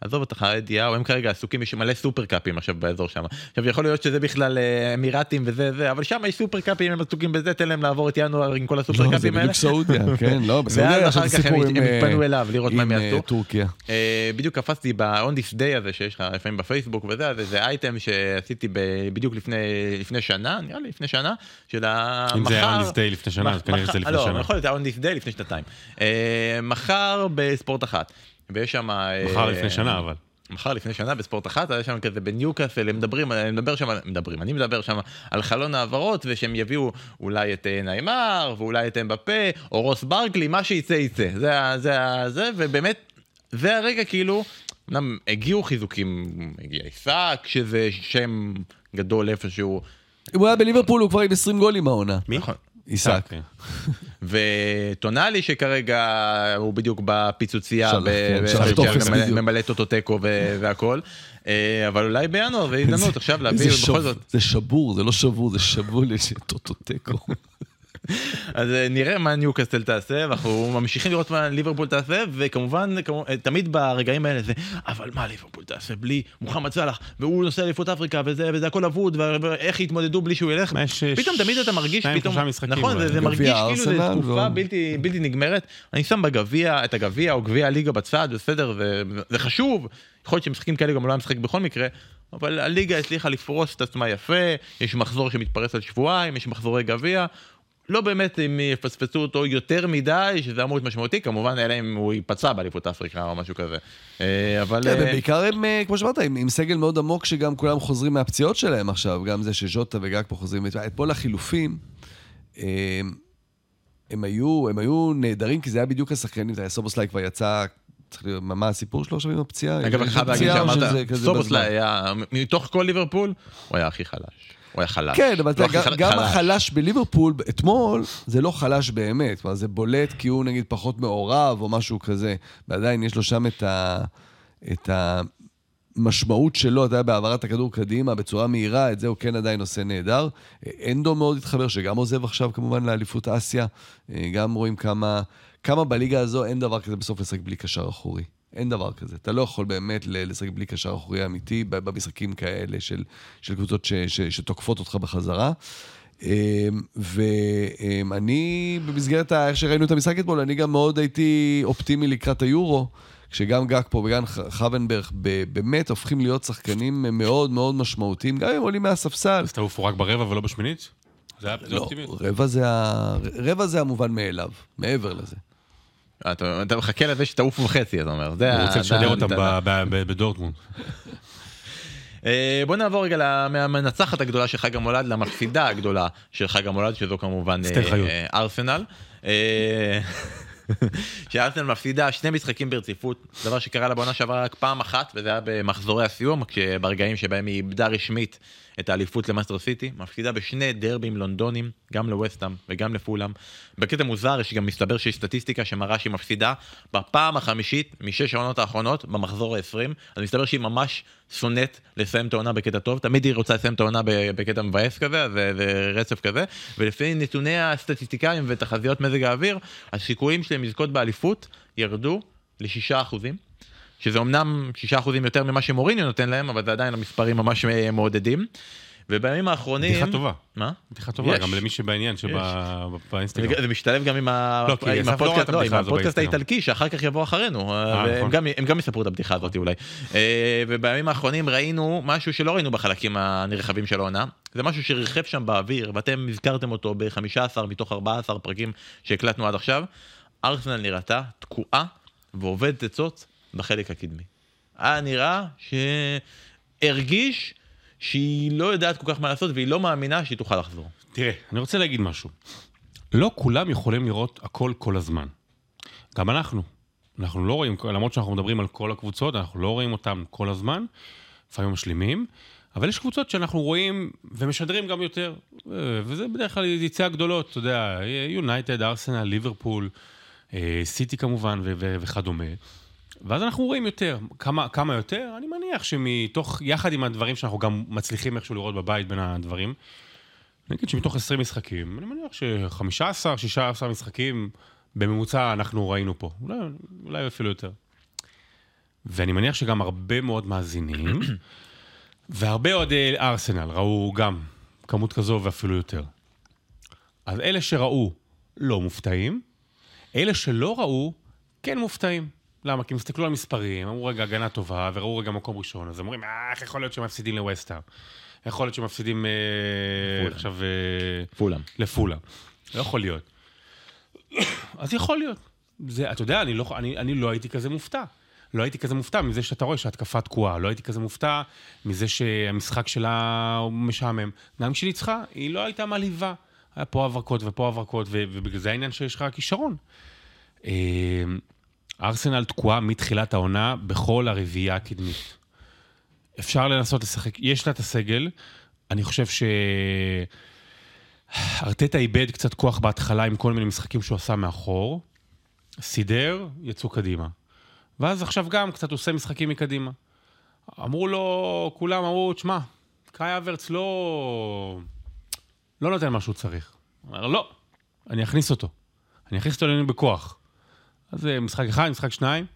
עזוב אותך, הידיעה, הם כרגע עסוקים, יש מלא סופר קאפים עכשיו באזור שם. עכשיו, יכול להיות שזה בכלל אה, אמירתים וזה זה, אבל שם יש סופר קאפים, הם עסוקים בזה, תן להם לעבור את ינואר עם כל הסופר לא, זה האלה. בדיוק סעודיה, כן, לא, בסעודיה יש הם עם... הם אה, יתפנו אליו לראות מה הם עם אה, יעשו. טורקיה. אה, בדיוק קפצתי ב-on this day הזה שיש לך לפעמים בפייסבוק וזה, זה אייטם שעשיתי בדיוק לפני שנה, נראה לי לפני שנה, של המחר. אם זה היה on this day לפני שנה, אז כנראה לא, שנה. יכול להיות זה היה on this day לפני שנתיים. אה, מחר בספורט אחת, ויש שם... אה, מחר לפני שנה, אבל. מחר לפני שנה בספורט אחת, היה שם כזה בניוקאסל, הם מדברים, אני מדבר שם, מדברים, אני מדבר שם על חלון העברות, ושהם יביאו אולי את אה, נעימר, ואולי את אמבפה, או רוס ברקלי, מה שיצא יצא. זה ה- זה ה- זה, ובאמת, זה הרגע כאילו, אמנם הגיעו חיזוקים, הגיע עיסק, שזה שם גדול איפשהו, אם הוא היה בליברפול, הוא כבר עם 20 גולים העונה. מי? עיסק. כן. וטונאלי שכרגע הוא בדיוק בפיצוצייה, כן, ממלא-. ממלא טוטו תיקו והכל, אה, אבל אולי בינואר זה הזדמנות עכשיו להביא בכל זאת. זה שבור, זה לא שבור, זה שבול, יש טוטוטקו. אז אה, נראה מה ניוקאסטל תעשה, ואנחנו ממשיכים לראות מה ליברפול תעשה, וכמובן, כמו- אה, תמיד ברגעים האלה זה, אבל מה ליברפול תעשה בלי מוחמד סאלח, והוא נוסע לאליפות אפריקה, וזה, וזה הכל אבוד, ואיך יתמודדו בלי שהוא ילך, יש, אה, פתאום תמיד אתה מרגיש, פתאום, נכון. זה, זה מרגיש כאילו זה ארסנל תקופה. בלתי, בלתי נגמרת, אני שם בגביע, את הגביע או גביע הליגה בצד, בסדר, זה, זה חשוב, יכול להיות שמשחקים כאלה גם לא היה משחק בכל מקרה, אבל הליגה הצליחה לפרוס את עצמה יפה, יש מחזור שמתפרס על שבועיים, יש מחזורי גביע. לא באמת אם יפספסו אותו יותר מדי, שזה אמור להיות משמעותי, כמובן, אלא אם הוא ייפצע באליפות אפריקה או משהו כזה. אה, אבל... כן, אה, ובעיקר הם, אה, כמו שאמרת, עם, עם סגל מאוד עמוק שגם כולם חוזרים מהפציעות שלהם עכשיו, גם זה שז'וטה וגג פה חוזרים. אתמול החילופים, הם היו, הם היו נהדרים, כי זה היה בדיוק השחקנים, אתה יודע, סובוסליי כבר יצא, צריך לראות, מה הסיפור שלו עכשיו עם הפציעה? אגב, אני חייב להגיד שאמרת, סובוסליי? היה, מתוך כל ליברפול, הוא היה הכי חלש. הוא היה חלש. כן, אבל לא גם- חלש, גם. החלש בליברפול, אתמול, זה לא חלש באמת. כלומר, זה בולט כי הוא נגיד פחות מעורב או משהו כזה, ועדיין יש לו שם את ה... את המשמעות שלו, אתה יודע, בהעברת הכדור קדימה בצורה מהירה, את זה הוא כן עדיין עושה נהדר. אנדו מאוד התחבר, שגם עוזב עכשיו כמובן לאליפות אסיה. גם רואים כמה, כמה בליגה הזו אין דבר כזה בסוף לשחק בלי קשר אחורי. אין דבר כזה. אתה לא יכול באמת לשחק בלי קשר אחורי אמיתי במשחקים כאלה של, של קבוצות ש, ש, שתוקפות אותך בחזרה. אמ, ואני, במסגרת איך שראינו את המשחק אתמול, אני גם מאוד הייתי אופטימי לקראת היורו, כשגם גג פה וגם חבנברג באמת הופכים להיות שחקנים מאוד מאוד משמעותיים, גם אם עולים מהספסל. אז תעופו רק ברבע ולא בשמינית? זה היה לא, רבע זה, ה... רבע זה המובן מאליו, מעבר לזה. אתה, אתה מחכה לזה שתעופו בחצי, אתה אומר. הוא רוצה לשדר אותם בדורטמונד. אה, בוא נעבור רגע מהמנצחת הגדולה של חג המולד למפסידה הגדולה של חג המולד, שזו כמובן אה, ארסנל. אה, שארסנל מפסידה שני משחקים ברציפות, דבר שקרה לה בעונה שעברה רק פעם אחת, וזה היה במחזורי הסיום, ברגעים שבהם היא איבדה רשמית את האליפות למנצ'סטר סיטי, מפסידה בשני דרבים לונדונים, גם לווסטהאם וגם לפולאם. בקטע מוזר, יש גם מסתבר שיש סטטיסטיקה שמראה שהיא מפסידה בפעם החמישית משש העונות האחרונות במחזור ה-20, אז מסתבר שהיא ממש שונאת לסיים את העונה בקטע טוב, תמיד היא רוצה לסיים את העונה בקטע מבאס כזה, זה, זה רצף כזה, ולפי נתוני הסטטיסטיקאים ותחזיות מזג האוויר, הסיכויים שלהם לזכות באליפות ירדו לשישה אחוזים. שזה אמנם 6% יותר ממה שמוריניו נותן להם, אבל זה עדיין המספרים ממש אה, מעודדים. ובימים האחרונים... בדיחה טובה. מה? בדיחה טובה, יש. גם למי שבעניין שבאינסטגרם. זה משתלב גם עם, ה... לא, עם, הפודקאסט, לא, עם הפודקאסט האיטלקי, שאחר כך יבוא אחרינו. אה, נכון. גם, הם גם יספרו את הבדיחה הזאת אולי. אה, ובימים האחרונים ראינו משהו שלא ראינו בחלקים הנרחבים של העונה. זה משהו שריחף שם באוויר, ואתם הזכרתם אותו ב-15 מתוך 14 פרקים שהקלטנו עד עכשיו. ארסנל נראתה תקועה ועובדת עצות בחלק הקדמי. היה נראה שהרגיש שהיא לא יודעת כל כך מה לעשות והיא לא מאמינה שהיא תוכל לחזור. תראה, אני רוצה להגיד משהו. לא כולם יכולים לראות הכל כל הזמן. גם אנחנו. אנחנו לא רואים, למרות שאנחנו מדברים על כל הקבוצות, אנחנו לא רואים אותן כל הזמן, לפעמים משלימים, אבל יש קבוצות שאנחנו רואים ומשדרים גם יותר, וזה בדרך כלל יציאה גדולות, אתה יודע, יונייטד, ארסנל, ליברפול, סיטי כמובן וכדומה. ואז אנחנו רואים יותר. כמה, כמה יותר? אני מניח שמתוך, יחד עם הדברים שאנחנו גם מצליחים איכשהו לראות בבית בין הדברים, נגיד שמתוך 20 משחקים, אני מניח ש-15, 16 משחקים בממוצע אנחנו ראינו פה. אולי, אולי אפילו יותר. ואני מניח שגם הרבה מאוד מאזינים, והרבה אוהדי ארסנל ראו גם כמות כזו ואפילו יותר. אז אלה שראו לא מופתעים, אלה שלא ראו כן מופתעים. למה? כי הם הסתכלו על מספרים, אמרו רגע הגנה טובה, וראו רגע מקום ראשון, אז אומרים, אה, איך יכול להיות שהם מפסידים לווסטהאם? יכול להיות שהם מפסידים אה, עכשיו... אה, פולאם. לפולאם. לא יכול להיות. אז יכול להיות. זה, אתה יודע, אני לא, אני, אני לא הייתי כזה מופתע. לא הייתי כזה מופתע מזה שאתה רואה שההתקפה תקועה, לא הייתי כזה מופתע מזה שהמשחק שלה משעמם. גם כשהיא ניצחה, היא לא הייתה מעליבה. היה פה הברקות ופה הברקות, ובגלל זה העניין שיש לך כישרון. ארסנל תקועה מתחילת העונה בכל הרביעייה הקדמית. אפשר לנסות לשחק, יש לה את הסגל, אני חושב ש... ארטטה איבד קצת כוח בהתחלה עם כל מיני משחקים שהוא עשה מאחור, סידר, יצאו קדימה. ואז עכשיו גם קצת עושה משחקים מקדימה. אמרו לו, כולם אמרו, תשמע, קאי אברץ לא... לא נותן מה שהוא צריך. הוא אומר, לא, אני אכניס אותו. אני אכניס אותו אלינו בכוח. אז זה משחק אחד, משחק שניים,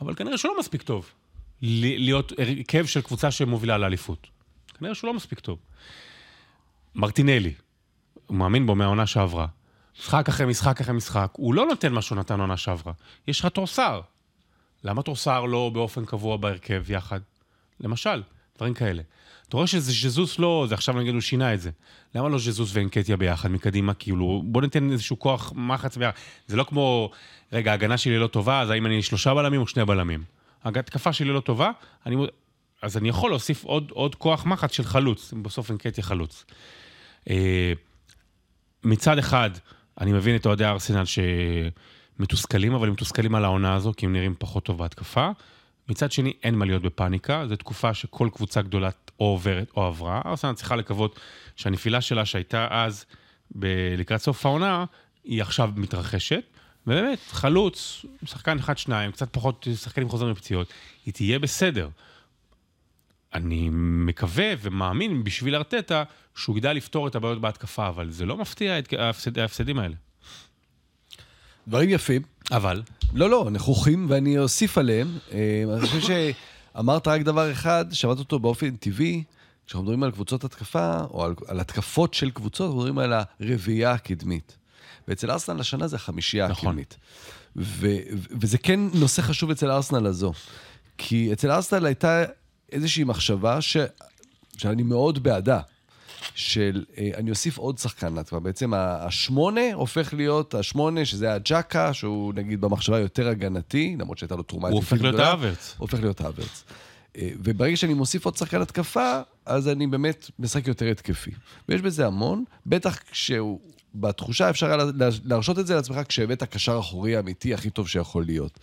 אבל כנראה שהוא לא מספיק טוב להיות הרכב של קבוצה שמובילה לאליפות. כנראה שהוא לא מספיק טוב. מרטינלי, הוא מאמין בו מהעונה שעברה. משחק אחרי משחק אחרי משחק, הוא לא נותן מה שהוא נתן עונה שעברה. יש לך טרוסארד. למה טרוסארד לא באופן קבוע בהרכב יחד? למשל, דברים כאלה. אתה רואה שזה ז'זוס לא, זה עכשיו נגיד הוא שינה את זה. למה לא ז'זוס ואנקטייה ביחד מקדימה? כאילו, בוא ניתן איזשהו כוח מחץ ביחד. זה לא כמו, רגע, ההגנה שלי לא טובה, אז האם אני שלושה בלמים או שני בלמים? ההתקפה שלי לא טובה, אני, אז אני יכול להוסיף עוד, עוד כוח מחץ של חלוץ, בסוף אנקטייה חלוץ. אה, מצד אחד, אני מבין את אוהדי הארסנל שמתוסכלים, אבל הם מתוסכלים על העונה הזו, כי הם נראים פחות טוב בהתקפה. מצד שני, אין מה להיות בפאניקה, זו תקופה שכל קבוצה גדולה או עוברת או עברה. ארסנל צריכה לקוות שהנפילה שלה, שהייתה אז ב- לקראת סוף העונה, היא עכשיו מתרחשת. ובאמת, חלוץ, שחקן אחד-שניים, קצת פחות שחקנים חוזרים מפציעות, היא תהיה בסדר. אני מקווה ומאמין בשביל ארטטה שהוא ידע לפתור את הבעיות בהתקפה, אבל זה לא מפתיע ההפסד, ההפסדים האלה. דברים יפים. אבל? לא, לא, נכוחים, ואני אוסיף עליהם. אה, אני חושב שאמרת רק דבר אחד, שמעת אותו באופן טבעי, כשאנחנו מדברים על קבוצות התקפה, או על, על התקפות של קבוצות, אנחנו מדברים על הרביעייה הקדמית. ואצל ארסנל השנה זה החמישייה נכון. הקדמית. ו, וזה כן נושא חשוב אצל ארסנל הזו. כי אצל ארסנל הייתה איזושהי מחשבה ש, שאני מאוד בעדה. של אה, אני אוסיף עוד שחקן להתקפה. בעצם השמונה הופך להיות השמונה, שזה הג'קה, שהוא נגיד במחשבה יותר הגנתי, למרות שהייתה לו תרומה הוא הופך להיות. האוורץ. הופך להיות האוורץ. אה, וברגע שאני מוסיף עוד שחקן התקפה, אז אני באמת משחק יותר התקפי. ויש בזה המון, בטח כשהוא... בתחושה אפשר היה להרשות את זה לעצמך כשהבאת קשר אחורי אמיתי הכי טוב שיכול להיות.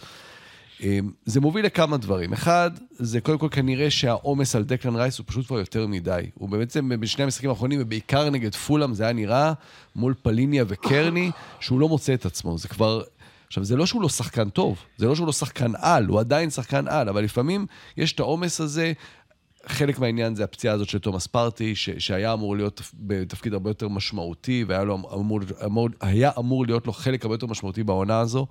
אה, זה מוביל לכמה דברים. אחד, זה קודם כל כנראה שהעומס על דקלן רייס הוא פשוט כבר יותר מדי. הוא בעצם בשני המשחקים האחרונים, ובעיקר נגד פולאם, זה היה נראה מול פליניה וקרני, שהוא לא מוצא את עצמו. זה כבר... עכשיו, זה לא שהוא לא שחקן טוב, זה לא שהוא לא שחקן על, הוא עדיין שחקן על, אבל לפעמים יש את העומס הזה. חלק מהעניין זה הפציעה הזאת של תומאס פרטי, ש- שהיה אמור להיות תפ- בתפקיד הרבה יותר משמעותי, והיה לו אמור, אמור, היה אמור להיות לו חלק הרבה יותר משמעותי בעונה הזו,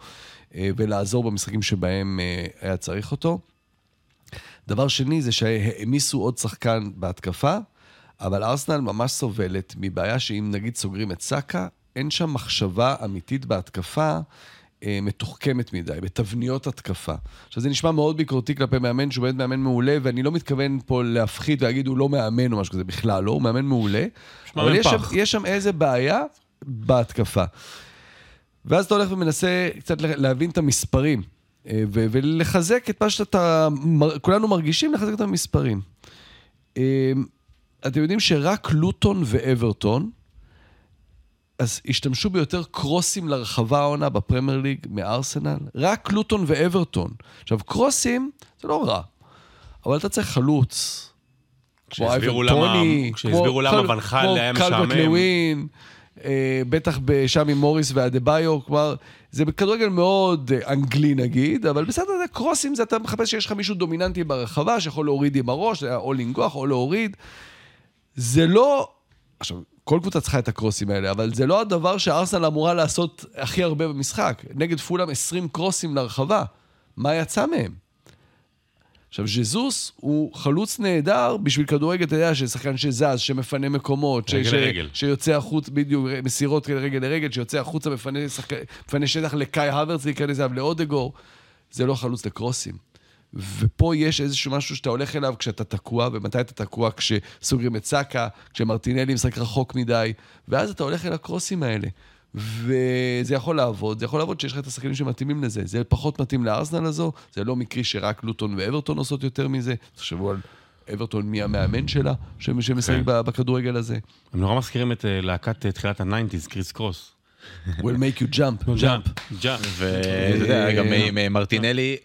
אה, ולעזור במשחקים שבהם אה, היה צריך אותו. דבר שני זה שהעמיסו עוד שחקן בהתקפה, אבל ארסנל ממש סובלת מבעיה שאם נגיד סוגרים את סאקה, אין שם מחשבה אמיתית בהתקפה מתוחכמת מדי, בתבניות התקפה. עכשיו, זה נשמע מאוד ביקורתי כלפי מאמן, שהוא באמת מאמן מעולה, ואני לא מתכוון פה להפחית ולהגיד הוא לא מאמן או משהו כזה, בכלל לא, הוא מאמן מעולה. אבל יש שם. יש שם איזה בעיה בהתקפה. ואז אתה הולך ומנסה קצת להבין את המספרים, אה, ו- ולחזק את מה שאתה, כולנו מרגישים, לחזק את המספרים. אה, אתם יודעים שרק לוטון ואברטון, אז השתמשו ביותר קרוסים לרחבה העונה בפרמייר ליג מארסנל? רק לוטון ואברטון. עכשיו, קרוסים זה לא רע, אבל אתה צריך חלוץ. כמו אייבן טוני, כשהסבירו כמו למה קל- ונחל כמו היה קלברט משעמם. לווין, אה, בטח שם עם מוריס ואדה-ביו, כלומר, זה בכדורגל מאוד אה, אנגלי נגיד, אבל בסדר, זה קרוסים, זה אתה מחפש שיש לך מישהו דומיננטי ברחבה, שיכול להוריד עם הראש, או לנגוח או להוריד. זה לא... עכשיו, כל קבוצה צריכה את הקרוסים האלה, אבל זה לא הדבר שארסנל אמורה לעשות הכי הרבה במשחק. נגד פולאם 20 קרוסים לרחבה. מה יצא מהם? עכשיו, ז'זוס הוא חלוץ נהדר בשביל כדורגל, אתה יודע, ששחקן שזז, שמפנה מקומות, ש- רגל ש- לרגל. שיוצא החוץ, בדיוק, מסירות רגל לרגל, שיוצא החוצה, מפנה, שחק... מפנה שטח לקאי הוורץ להיכנס אליו, לאודגור. זה לא חלוץ לקרוסים. ופה יש איזשהו משהו שאתה הולך אליו כשאתה תקוע, ומתי אתה תקוע? כשסוגרים את סאקה, כשמרטינלי משחק רחוק מדי, ואז אתה הולך אל הקרוסים האלה. וזה יכול לעבוד, זה יכול לעבוד שיש לך את השחקנים שמתאימים לזה. זה פחות מתאים לארסנל הזו, זה לא מקרי שרק לוטון ואברטון עושות יותר מזה. תחשבו על אברטון מי המאמן שלה, שמשחק כן. ב- בכדורגל הזה. הם נורא מזכירים את אה, להקת אה, תחילת ה nineties, קריס קרוס. will make you jump, jump. ואתה יודע, גם מרטינלי,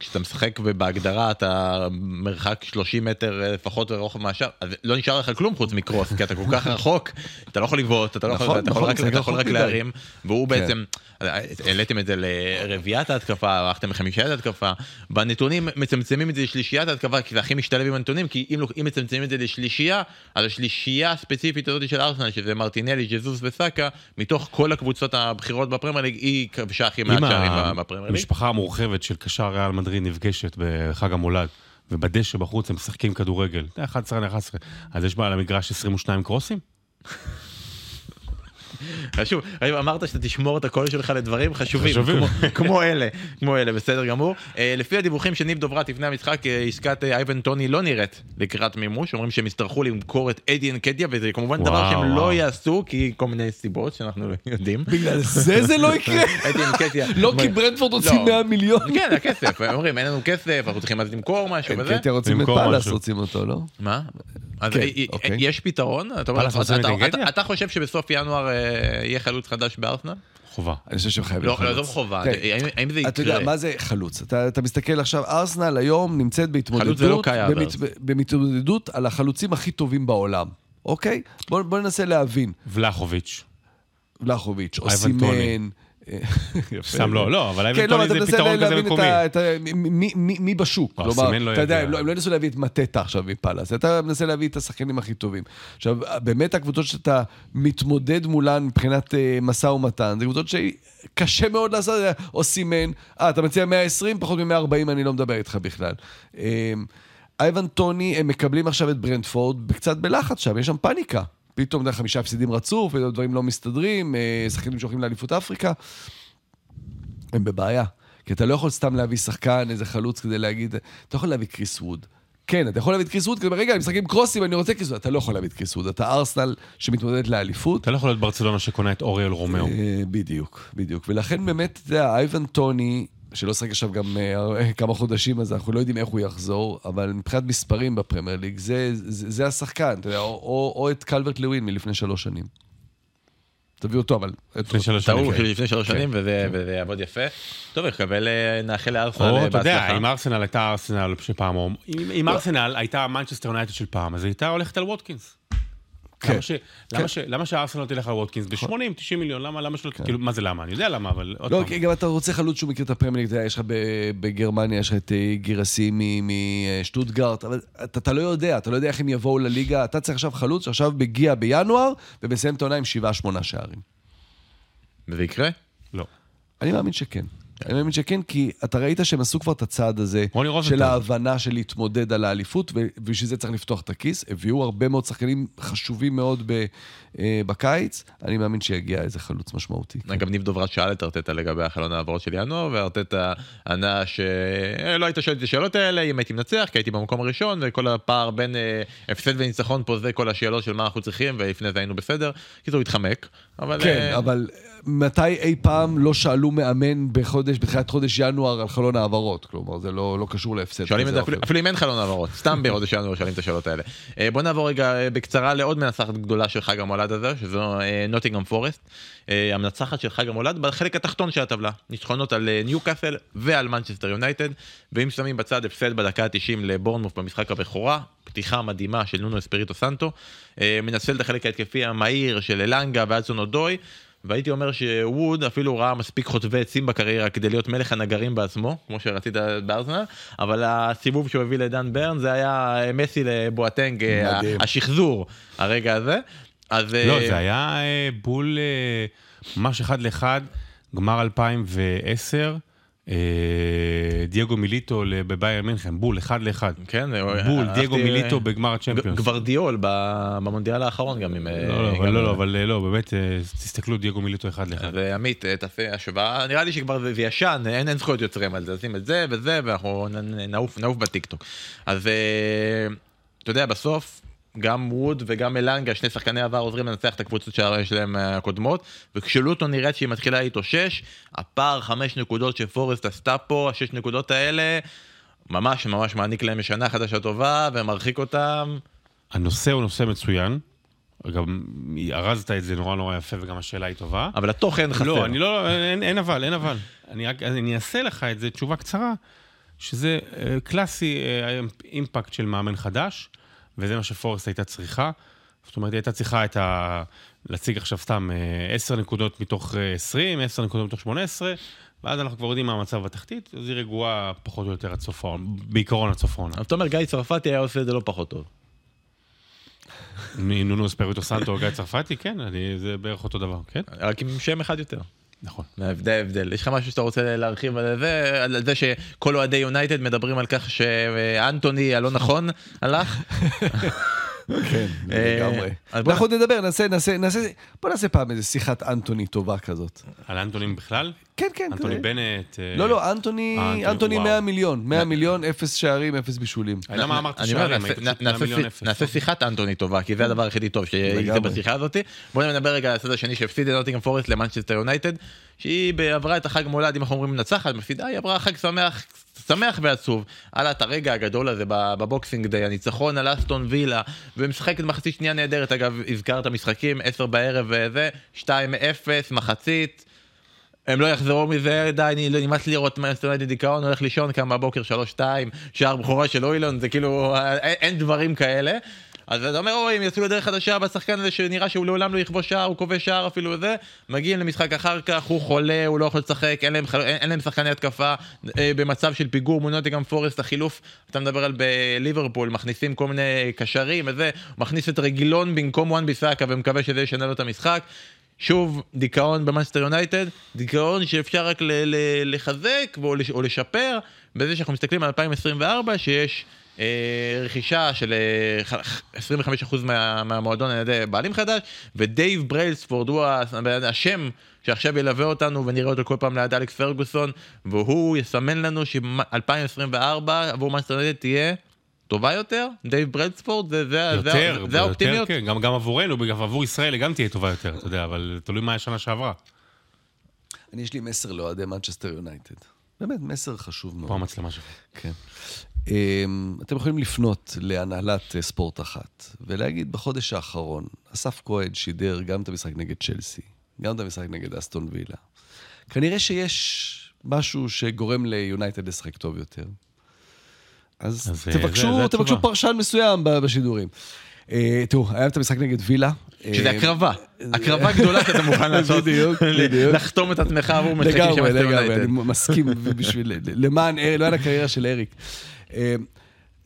כשאתה משחק ובהגדרה אתה מרחק 30 מטר אה, לפחות רוחב מהשאר, אז לא נשאר לך כלום חוץ מ cross, כי אתה כל כך רחוק, אתה לא יכול לגבות, אתה לא יכול, נכון, אתה יכול נכון, רק- מדי. להרים, והוא כן. בעצם, העליתם את זה לרביעיית ההתקפה, הלכתם לחמישיית ההתקפה, בנתונים מצמצמים את זה לשלישיית ההתקפה, כי זה הכי משתלב עם הנתונים, כי אם, לא- אם מצמצמים את זה לשלישייה, אז השלישייה הספציפית הזאת של ארסנל, שזה מרטינלי, ג'זוס וסאקה, מתוך כל הקבוצות הבכירות בפרמייר ליג, היא כבשה הכי מעט שערים בפרמייר ליג. המשפחה המורחבת של קשר ריאל מדריד נפגשת בחג המולד, ובדשא בחוץ הם משחקים כדורגל, אתה יודע, 11 ל-11, אז יש בה על המגרש 22 קרוסים? חשוב, אמרת שאתה תשמור את הקול שלך לדברים חשובים, חשובים. כמו, כמו אלה, כמו אלה, בסדר גמור. אה, לפי הדיווחים של ניב דוברת לפני המשחק, אה, עסקת אה, אייבן טוני לא נראית לקראת מימוש, אומרים שהם יצטרכו למכור את אדי אנקדיה, וזה כמובן דבר וואו, שהם לא וואו. יעשו, כי כל מיני סיבות שאנחנו יודעים. בגלל זה זה לא יקרה? אדי אנקדיה. לא כי ברנדפורד לא. 100 מיליון. כן, הכסף, אומרים אין לנו כסף, אנחנו צריכים אז למכור משהו וזה. קטיה רוצים את פאלאס. רוצים אותו, לא? מה? אז כן, אוקיי. יש פתרון? אתה אומר, אתה- אתה-? אתה- אתה חושב שבסוף ינואר אה, יהיה חלוץ חדש בארסנל? חובה. אני חושב שהם חייבים לא, חלוץ. עזוב חובה, תראה, האם- זה יקרה? אתה יודע, מה זה חלוץ? אתה, אתה מסתכל עכשיו, ארסנל היום נמצאת בהתמודדות, לא במת. בהתמודדות על החלוצים הכי טובים בעולם, אוקיי? בוא, בוא ננסה להבין. ולחוביץ'. ולחוביץ'. אוסימן. סתם לא, לא, אבל כן, לא, זה פתרון כזה מקומי. מי- בשוק. לא, כלומר, לא אתה יודע. הם לא- ינסו להביא את מטטה עכשיו מפאלאס, אתה מנסה להביא את השחקנים הכי טובים. עכשיו, באמת הקבוצות שאתה מתמודד מולן מבחינת אה, משא ומתן, זה קבוצות שקשה מאוד לעשות, את זה. או סימן, אה, אתה מציע 120, פחות מ-140, אני לא מדבר איתך בכלל. אה, אייבן טוני, הם מקבלים עכשיו את ברנדפורד קצת בלחץ שם, יש שם פאניקה. פתאום, אתה חמישה הפסידים רצוף, פתאום דברים לא מסתדרים, אה, שחקנים שהולכים לאליפות אפריקה. הם בבעיה. כי אתה לא יכול סתם להביא שחקן, איזה חלוץ כדי להגיד, אתה יכול להביא קריס ווד. כן, אתה יכול להביא את קריס ווד, כי רגע, אני משחק עם crossים, אני רוצה קריס ווד. אתה לא יכול להביא את קריס ווד, אתה ארסנל שמתמודדת לאליפות. אתה לא יכול להיות ברצלונה שקונה את אוריאל רומאו. אה, בדיוק, בדיוק. ולכן באמת, אתה יודע, אייבן טוני, שלא שחק עכשיו גם אה, כמה חודשים, אז אנחנו לא יודעים איך הוא יחזור, אבל מבחינת מספרים בפרמייר ליג, זה, זה, זה השחקן, אתה יודע, או, או, או את קלברט לווין מלפני שלוש שנים. תביא אותו, אבל... לפני שלוש שנים. טעות כן. לפני שלוש כן. שנים וזה וזה יעבוד יפה. טוב, נקבל, אה, נאחל לארסנל או, אה, אתה יודע, בהצלחה. אם ארסנל הייתה ארסנל של פעם, או אם- אם ארסנל הייתה מנצ'סטר יונייטד של פעם, אז היא הייתה הולכת על ווטקינס. כן. למה ש- למה ש- למה שהארסנל לא תלך על ווטקינס ב-80, 90 מיליון? למה למה שלא... כאילו, מה זה למה? אני יודע למה, אבל עוד לא, פעם. כי גם אתה רוצה חלוץ שהוא מכיר את הפרמייר ליג, אתה יודע, יש לך ב- בגרמניה, יש לך את אה, גיראסי משטוטגרט, אבל אתה, אתה לא יודע, אתה לא יודע איך הם יבואו לליגה, אתה צריך עכשיו חלוץ שעכשיו מגיע בינואר, ומסיים את העונה עם שבעה, שמונה שערים. וזה יקרה? לא. אני מאמין שכן. אני מאמין שכן, כי אתה ראית שהם עשו כבר את הצעד הזה. של ההבנה של להתמודד על האליפות, ובשביל זה צריך לפתוח את הכיס. הביאו הרבה מאוד שחקנים חשובים מאוד ב, בקיץ, אני מאמין שיגיע איזה חלוץ משמעותי. גם ניב דוברת שאל את ארטטה לגבי החלון העברות של ינואר, וארטטה ענה שלא היית שואל את השאלות האלה אם הייתי מנצח, כי הייתי במקום הראשון, וכל הפער בין אה, הפסד וניצחון פה זה כל השאלות של מה אנחנו צריכים, ולפני זה היינו בסדר. קיצור, התחמק, אבל... כן, אה, אבל מתי אי פעם לא שאלו מאמן בחודש, בתחילת חודש ינואר על חלון העברות? כלומר, זה לא, לא קשור להפסד. שואלים את זה אפילו. אפילו אם אין חלון העברות, סתם בחודש ינואר שואלים את השאלות האלה. אה, בוא נעבור רגע אה, בקצרה לעוד מנצחת גדולה של חג המולד הזה, שזו אה, נוטינגרם פורסט. אה, המנצחת של חג המולד בחלק התחתון של הטבלה. ניצחונות על אה, ניוקאסל ועל מנצ'סטר יונייטד, ואם שמים בצד הפסד בדקה ה-90 לבורנמוף במשחק הבכורה, פתיחה מדהימה של נונו אספיריטו סנטו, אה, מנצל את החלק ההתקפי המהיר של אלנגה ואלסון אודוי. והייתי אומר שווד אפילו ראה מספיק חוטבי עצים בקריירה כדי להיות מלך הנגרים בעצמו, כמו שרצית בארסנל, אבל הסיבוב שהוא הביא לדן ברן זה היה אה, מסי לבואטנג, אה. השחזור, הרגע הזה. אז אה, לא, זה היה אה, בול אה, ממש אחד לאחד, גמר 2010, אה, דייגו מיליטו בביירן מינכן, בול, אחד לאחד. כן, בול, דייגו אה, מיליטו בגמר הצ'מפיונס. גוורדיאול במונדיאל האחרון גם עם... אה, לא, לא, אבל לא, לא, אבל אה, לא, באמת, אה, תסתכלו, דייגו מיליטו אחד לאחד. אז אה, עמית, אה, תעשה השוואה, נראה לי שכבר זה ישן, אין זכויות יוצרים על זה, שים את זה וזה, ואנחנו נעוף בטיקטוק. אז אה, אתה יודע, בסוף, גם ווד וגם אלנגה, שני שחקני עבר עוזרים לנצח את הקבוצות שלהם אה, הקודמות, וכשלוטו נראית שהיא מתחילה להתאושש, הפער חמש נקודות שפורסט עשתה פה, השש נקודות האלה, ממש ממש מעניק להם שנה חדשה טובה, ומרחיק אותם. הנושא הוא נושא מצוין. גם ארזת את זה נורא נורא יפה וגם השאלה היא טובה. אבל התוכן חסר. לא, אני לא, אין, אין אבל, אין אבל. אני רק, אני אעשה לך את זה תשובה קצרה, שזה אה, קלאסי אה, אימפקט של מאמן חדש, וזה מה שפורסט הייתה צריכה. זאת אומרת, היא הייתה צריכה את ה... להציג עכשיו סתם אה, 10 נקודות מתוך אה, 20, 10 נקודות מתוך 18, ואז אנחנו כבר יודעים מה המצב בתחתית, אז היא רגועה פחות או יותר עד סוף העונה, בעיקרון עד סוף העונה. אז אתה אומר, גיא צרפתי היה עושה את זה לא פחות טוב. מנונו אספריטו סנטו או גיא צרפתי, כן, אני, זה בערך אותו דבר, כן? רק עם שם אחד יותר. נכון. ההבדל, הבדל. יש לך משהו שאתה רוצה להרחיב על זה? על זה שכל אוהדי יונייטד מדברים על כך שאנטוני הלא נכון הלך? כן, אה, לגמרי. אנחנו עוד נדבר, נעשה, נעשה, נעשה, בוא נעשה פעם איזה שיחת אנטוני טובה כזאת. על אנטונים בכלל? כן, כן. אנטוני. בנט. אה, לא, לא, אנטוני, אה, אנטוני, אנטוני וואו. 100 מיליון, 100 מיליון, אפס שערים, אפס בישולים. למה לא אמרת אני אומר, שערים? נעשה- היית פשוט נעשה 100 מיליון שי- אפס. נעשה שיחת אנטוני טובה, כי זה הדבר היחידי טוב לגמרי. בשיחה הזאת. בואו נדבר רגע על הצד השני שהפסיד את נוטינגרם פורסט למנצ'סטר יונייטד, שהיא עברה את החג מולד, אם אנחנו אומרים מנצחת, מפסידה, היא עברה חג שמח. שמח ועצוב, היה את הרגע הגדול הזה בבוקסינג דיי, הניצחון על אסטון וילה, ומשחקת מחצית שנייה נהדרת, אגב, הזכרת משחקים, 10 בערב וזה, 2-0, מחצית, הם לא יחזרו מזה, די, אני לא נמאס לראות מנסטר יונייטד דיכאון, הולך לישון, קם בבוקר 3-2, שער בכורה של אוילון, זה כאילו, אין, אין דברים כאלה. אז אתה אומר, אוי, הם יצאו לדרך חדשה בשחקן הזה שנראה שהוא לעולם לא יכבוש שער, הוא כובש שער אפילו וזה, מגיעים למשחק אחר כך, הוא חולה, הוא לא יכול לשחק, אין להם, אין, אין להם שחקני התקפה, אה, במצב של פיגור מול נוטינגהאם פורסט, החילוף, אתה מדבר על ליברפול, מכניסים כל מיני קשרים וזה, מכניס את רגילון במקום וואן ביסאקה ומקווה שזה ישנה לו את המשחק. שוב, דיכאון במאנסטר יונייטד, דיכאון שאפשר רק ל- ל- לחזק או, לש- או לשפר בזה שאנחנו מסתכלים על 2024, שיש רכישה של אה, ח- 25% מה, מהמועדון על ידי בעלים חדש, ודייב בריילספורד הוא השם שעכשיו ילווה אותנו ונראה אותו כל פעם ליד אלכס פרגוסון, והוא יסמן לנו ש-2024 עבור מאנסטר יונייטד תהיה טובה יותר, דייב בריילספורד, זה, זה, יותר, זה, יותר, זה האופטימיות. כן, גם, גם עבורנו, גם עבור ישראל היא גם תהיה טובה יותר, אתה יודע, אבל תלוי מה היה שנה שעברה. אני, יש לי מסר לאוהדי מנצ'סטר יונייטד. באמת, מסר חשוב מאוד. פה המצלמה שלך. כן. אמ, אתם יכולים לפנות להנהלת אה, ספורט 1 ולהגיד, בחודש האחרון, אסף כהן שידר גם את המשחק נגד צ'לסי, גם את המשחק נגד אסטון וילה. כנראה שיש משהו שגורם ליונייטד לשחק טוב יותר. אז, אז, אה, זה- תבקשו, זה תבקשו התשובה. פרשן מסוים ב- בשידורים. אה, תראו, היה את המשחק נגד וילה. שזה הקרבה, הקרבה גדולה שאתה מוכן לעשות, בדיוק, בדיוק. לחתום את עצמך עבור משחקים של לגמרי, מסטר לגמרי, אני יונייטד. מסכים בשביל, למען, למען הקריירה של אריק. אה,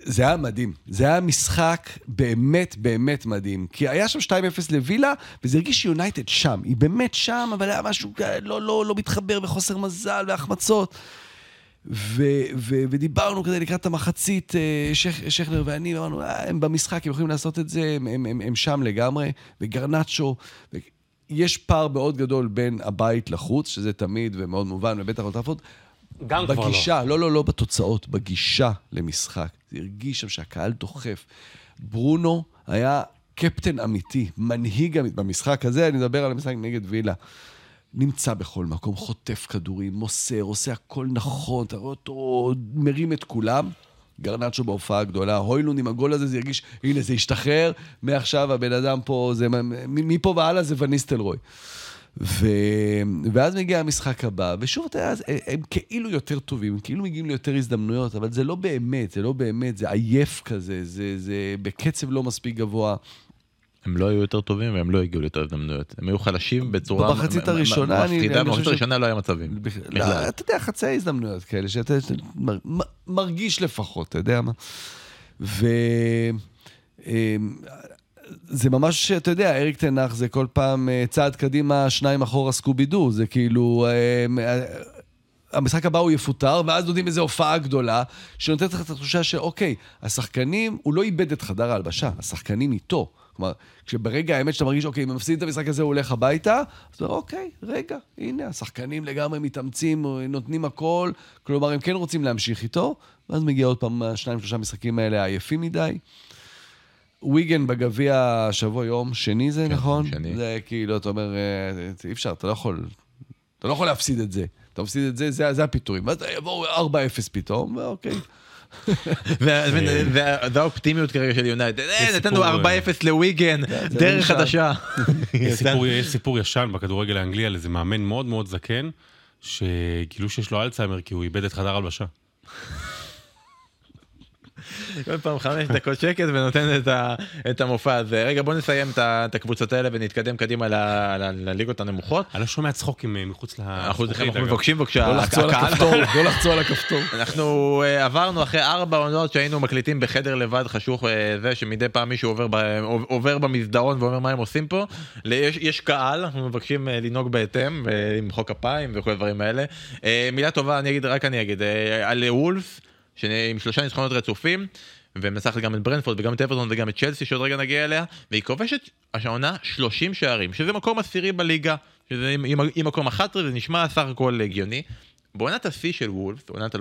זה היה מדהים, זה היה משחק באמת באמת מדהים. כי היה שם 2-0 לווילה, וזה הרגיש שיונייטד שם. היא באמת שם, אבל היה משהו לא, לא, לא מתחבר וחוסר מזל והחמצות. ו- ו- ודיברנו כזה לקראת המחצית, אה, שכ- שכנר ואני, ואמרנו, אה, הם במשחק, הם יכולים לעשות את זה, הם, הם, הם, הם שם לגמרי, וגרנצ'ו, ו- יש פער מאוד גדול בין הבית לחוץ, שזה תמיד ומאוד מובן, ובטח אולטראפורד. גם כבר לא. בגישה, לא, לא, לא בתוצאות, בגישה למשחק. זה הרגיש שם שהקהל דוחף. ברונו היה קפטן אמיתי, מנהיג אמיתי. במשחק הזה, אני מדבר על המשחק נגד וילה. נמצא בכל מקום, חוטף כדורים, מוסר, עושה הכל נכון, אתה רואה אותו מרים את כולם. גרנצ'ו בהופעה הגדולה, הוילון עם הגול הזה, זה הרגיש, הנה, זה השתחרר, מעכשיו הבן אדם פה, זה, מפה והלאה זה וניסטלרוי. ו... ואז מגיע המשחק הבא, ושוב, אתה יודע, אז הם, כאילו יותר טובים, הם כאילו מגיעים ליותר הזדמנויות, אבל זה לא באמת, זה לא באמת, זה עייף כזה, זה, זה בקצב לא מספיק גבוה. הם לא היו יותר טובים והם לא הגיעו ליותר הזדמנויות. הם היו חלשים בצורה במחצית הראשונה, אני- מפחידה, במחצית הראשונה לא היה מצבים. אתה יודע, חצאי הזדמנויות כאלה, שאתה מרגיש לפחות, אתה יודע מה. זה ממש, אתה יודע, אריק תנח זה כל פעם אה, צעד קדימה, שניים אחורה סקובי דו, זה כאילו... אמ, אה, המשחק הבא הוא יפוטר, ואז נותנים איזו הופעה גדולה, שנותנת לך את התחושה שאוקיי, השחקנים, הוא לא איבד את חדר ההלבשה, השחקנים איתו. כלומר, כשברגע האמת שאתה מרגיש, אוקיי, אם הם מפסידים את המשחק הזה, הוא הולך הביתה, אז אתה אומר, אוקיי, רגע, הנה, השחקנים לגמרי מתאמצים, נותנים הכל, כלומר, הם כן רוצים להמשיך איתו, ואז מגיע עוד פעם השניים, שלושה משחקים האלה עייפים מדי. וויגן בגביע השבוע, יום שני זה, כן, נכון? שני. זה כאילו, אתה אומר, אה, אי אפשר, אתה לא יכול, אתה לא יכול להפסיד את זה. אתה מפסיד את זה, זה, זה הפיטורים. ואז יבואו 4-0 פתאום, ואוקיי. וה- וה- זה האופטימיות כרגע של יונייטד. אה, נתנו סיפור, 4-0 לוויגן, זה דרך. חדשה. יש סיפור, יש סיפור ישן בכדורגל האנגלי על איזה מאמן מאוד מאוד זקן, שגילו שיש לו אלצהיימר כי הוא איבד את חדר הלבשה. כל פעם חמש דקות שקט ונותן את, ה, את המופע הזה. רגע בוא נסיים את, את הקבוצות האלה ונתקדם קדימה ל, ל, לליגות הנמוכות. אני לא שומע צחוקים אה, מחוץ לזכוכית, אנחנו. מבקשים בבקשה, לא לחצור על הכפתור, לא הכפתור. אנחנו uh, עברנו אחרי ארבע עונות שהיינו מקליטים בחדר לבד חשוך uh, זה שמדי פעם מישהו עובר, ב, עובר במסדרון ואומר מה הם עושים פה. ל- יש, יש קהל אנחנו מבקשים לנהוג בהתאם ולמחוא כפיים וכל הדברים האלה. מילה טובה אני אגיד רק אני אגיד על וולף עם שלושה ניצחונות רצופים. ומנצחת גם את ברנפורד וגם את אברטון וגם את צ'לסי שעוד רגע נגיע אליה והיא כובשת השעונה 30 שערים שזה מקום עשירי בליגה שזה עם, עם, עם מקום 11 זה נשמע סך הכל הגיוני. בעונת השיא של וולף, עונת 2018-2019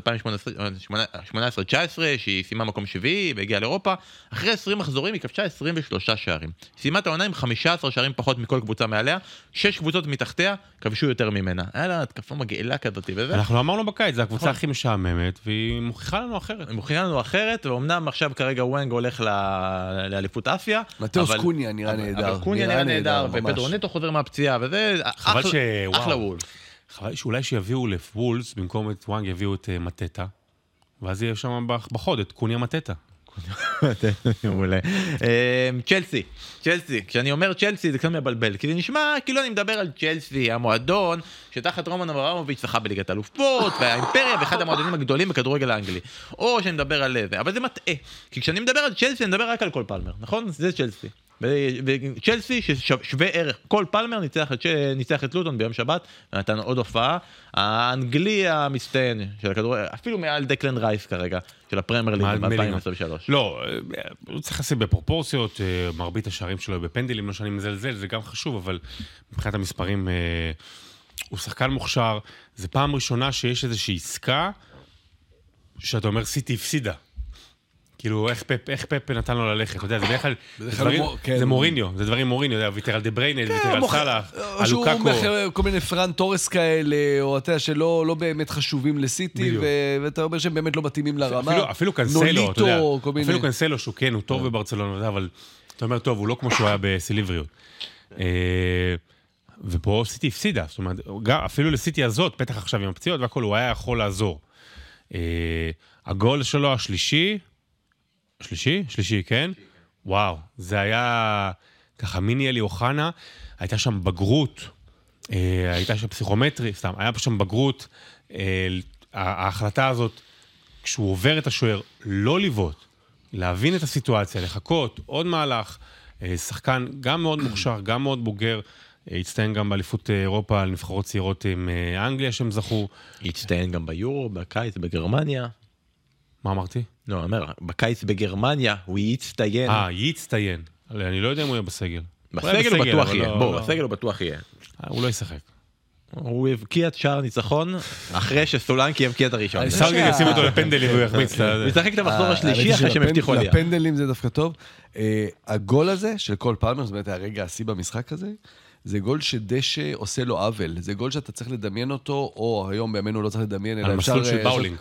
שהיא סיימה מקום שביעי והגיעה לאירופה, אחרי 20 מחזורים היא כבשה 23 שערים. סיימה את העונה עם 15 שערים פחות מכל קבוצה מעליה, 6 קבוצות מתחתיה כבשו יותר ממנה. היה לה התקפה מגעילה כזאת וזה. אנחנו אמרנו בקיץ, זו הקבוצה נכון. הכי משעממת, והיא מוכיחה לנו אחרת. הם מוכיחים לנו אחרת, ואומנם עכשיו כרגע וונג הולך ל- לאליפות אסיה. מתאוס אבל- קוניה נראה נהדר. אבל קוניה נראה נהדר, ממש. ופדרו נטו חוזר מהפציעה, וזה. אחלה וולף. חבל שאולי שיביאו לוולס, במקום את וואנג יביאו את אה, מטטה, ואז יהיה שם בח- בחוד את קוניה מטטה. אה, צ'לסי, צ'לסי, כשאני אומר צ'לסי זה קצת מבלבל, כי זה נשמע כאילו אני מדבר על צ'לסי, המועדון שתחת רומן אברמוביץ' זכה בליגת האלופות, והאימפריה ואחד המועדונים הגדולים בכדורגל האנגלי. או שאני מדבר על זה, אבל זה מטעה. כי כשאני מדבר על צ'לסי אני מדבר רק על קול פלמר, נכון? זה צ'לסי. וצ'לסי ששווה ערך, קול פלמר ניצח את, ניצח את לוטון ביום שבת, נתן עוד הופעה. האנגלי המצטיין של הכדורגל, אפילו מעל דקלן רייס כרגע, של הפרמייר ליג ב-2023. לא, הוא צריך לשים בפרופורציות, אה, מרבית השערים שלו בפנדלים, לא שאני מזלזל, זה גם חשוב, אבל מבחינת המספרים, אה, הוא שחקן מוכשר. זה פעם ראשונה שיש איזושהי עסקה, שאתה אומר סיטי הפסידה. כאילו, איך פפ, איך פפ נתן לו ללכת, אתה יודע, זה בדרך כלל, כן. זה מוריניו, זה דברים מוריניו, יודע, ויתר על דה בריינה, כן, ויתר על סאלח, על לוקאקו. שהוא כל מיני פרן תורס כאלה, או אתה יודע, שלא לא באמת חשובים לסיטי, ואתה אומר שהם באמת לא מתאימים לרמה. אפילו קנסלו, אתה יודע, אפילו קנסלו, שהוא כן, הוא טוב בברצלונה, אבל אתה אומר, טוב, הוא לא כמו שהוא היה בסליבריות. אה, ופה סיטי הפסידה, זאת אומרת, אפילו לסיטי הזאת, בטח עכשיו עם הפציעות והכול, הוא היה יכול לעזור. אה, הגול שלו השלישי, שלישי? שלישי, כן? וואו, זה היה ככה מיני אלי אוחנה, הייתה שם בגרות, אה, הייתה שם פסיכומטרי, סתם, היה שם בגרות, אה, ההחלטה הזאת, כשהוא עובר את השוער, לא לבעוט, להבין את הסיטואציה, לחכות, עוד מהלך, אה, שחקן גם מאוד מוכשר, גם מאוד בוגר. הצטיין גם באליפות אירופה על נבחרות צעירות עם אנגליה שהם זכו. הצטיין גם ביורו, בקיץ בגרמניה. מה אמרתי? לא, אני אומר, בקיץ בגרמניה הוא יצטיין. אה, יצטיין. אני לא יודע אם הוא יהיה בסגל. בסגל הוא בטוח יהיה, לא, בואו, לא. בסגל הוא בטוח יהיה. אה, הוא לא ישחק. הוא הבקיע את שער הניצחון אחרי שסולנקי הבקיע את הראשון. סאות'גייט ישים אותו לפנדלים והוא יחמיץ. הוא ישחק את המחזור אה, השלישי אחרי שהם הבטיחו עלייה. לפנדלים זה דווקא טוב. אה, הגול הזה של קול פלמר, זאת אומרת הרגע השיא במשחק הזה, זה גול שדשא עושה לו עוול. זה גול שאתה צריך לדמיין אותו, או היום בימינו לא צריך לדמיין, אלא אפשר... על מסלול של באולינג.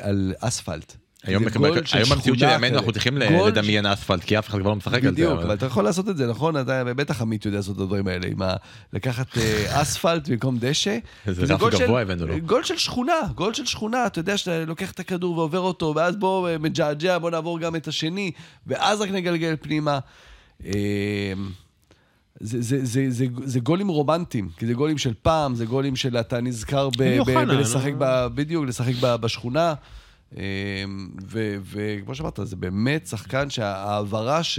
על אספלט. היום במציאות של ימינו אנחנו צריכים לדמיין אספלט, כי אף אחד כבר לא משחק על זה. בדיוק, אבל אתה יכול לעשות את זה, נכון? אתה בטח עמית יודע לעשות את הדברים האלה, עם לקחת אה, אספלט במקום דשא. זה רף גבוה הבאנו לו. גול של שכונה, גול של שכונה, אתה יודע שאתה לוקח את הכדור ועובר אותו, ואז בוא אה, מג'עג'ע, בוא נעבור גם את השני, ואז רק נגלגל פנימה. זה, זה, זה, זה, זה גולים רומנטיים, כי זה גולים של פעם, זה גולים של אתה נזכר בלשחק, בדיוק, לשחק בשכונה. אמ, וכמו שאמרת, זה באמת שחקן שההעברה ש...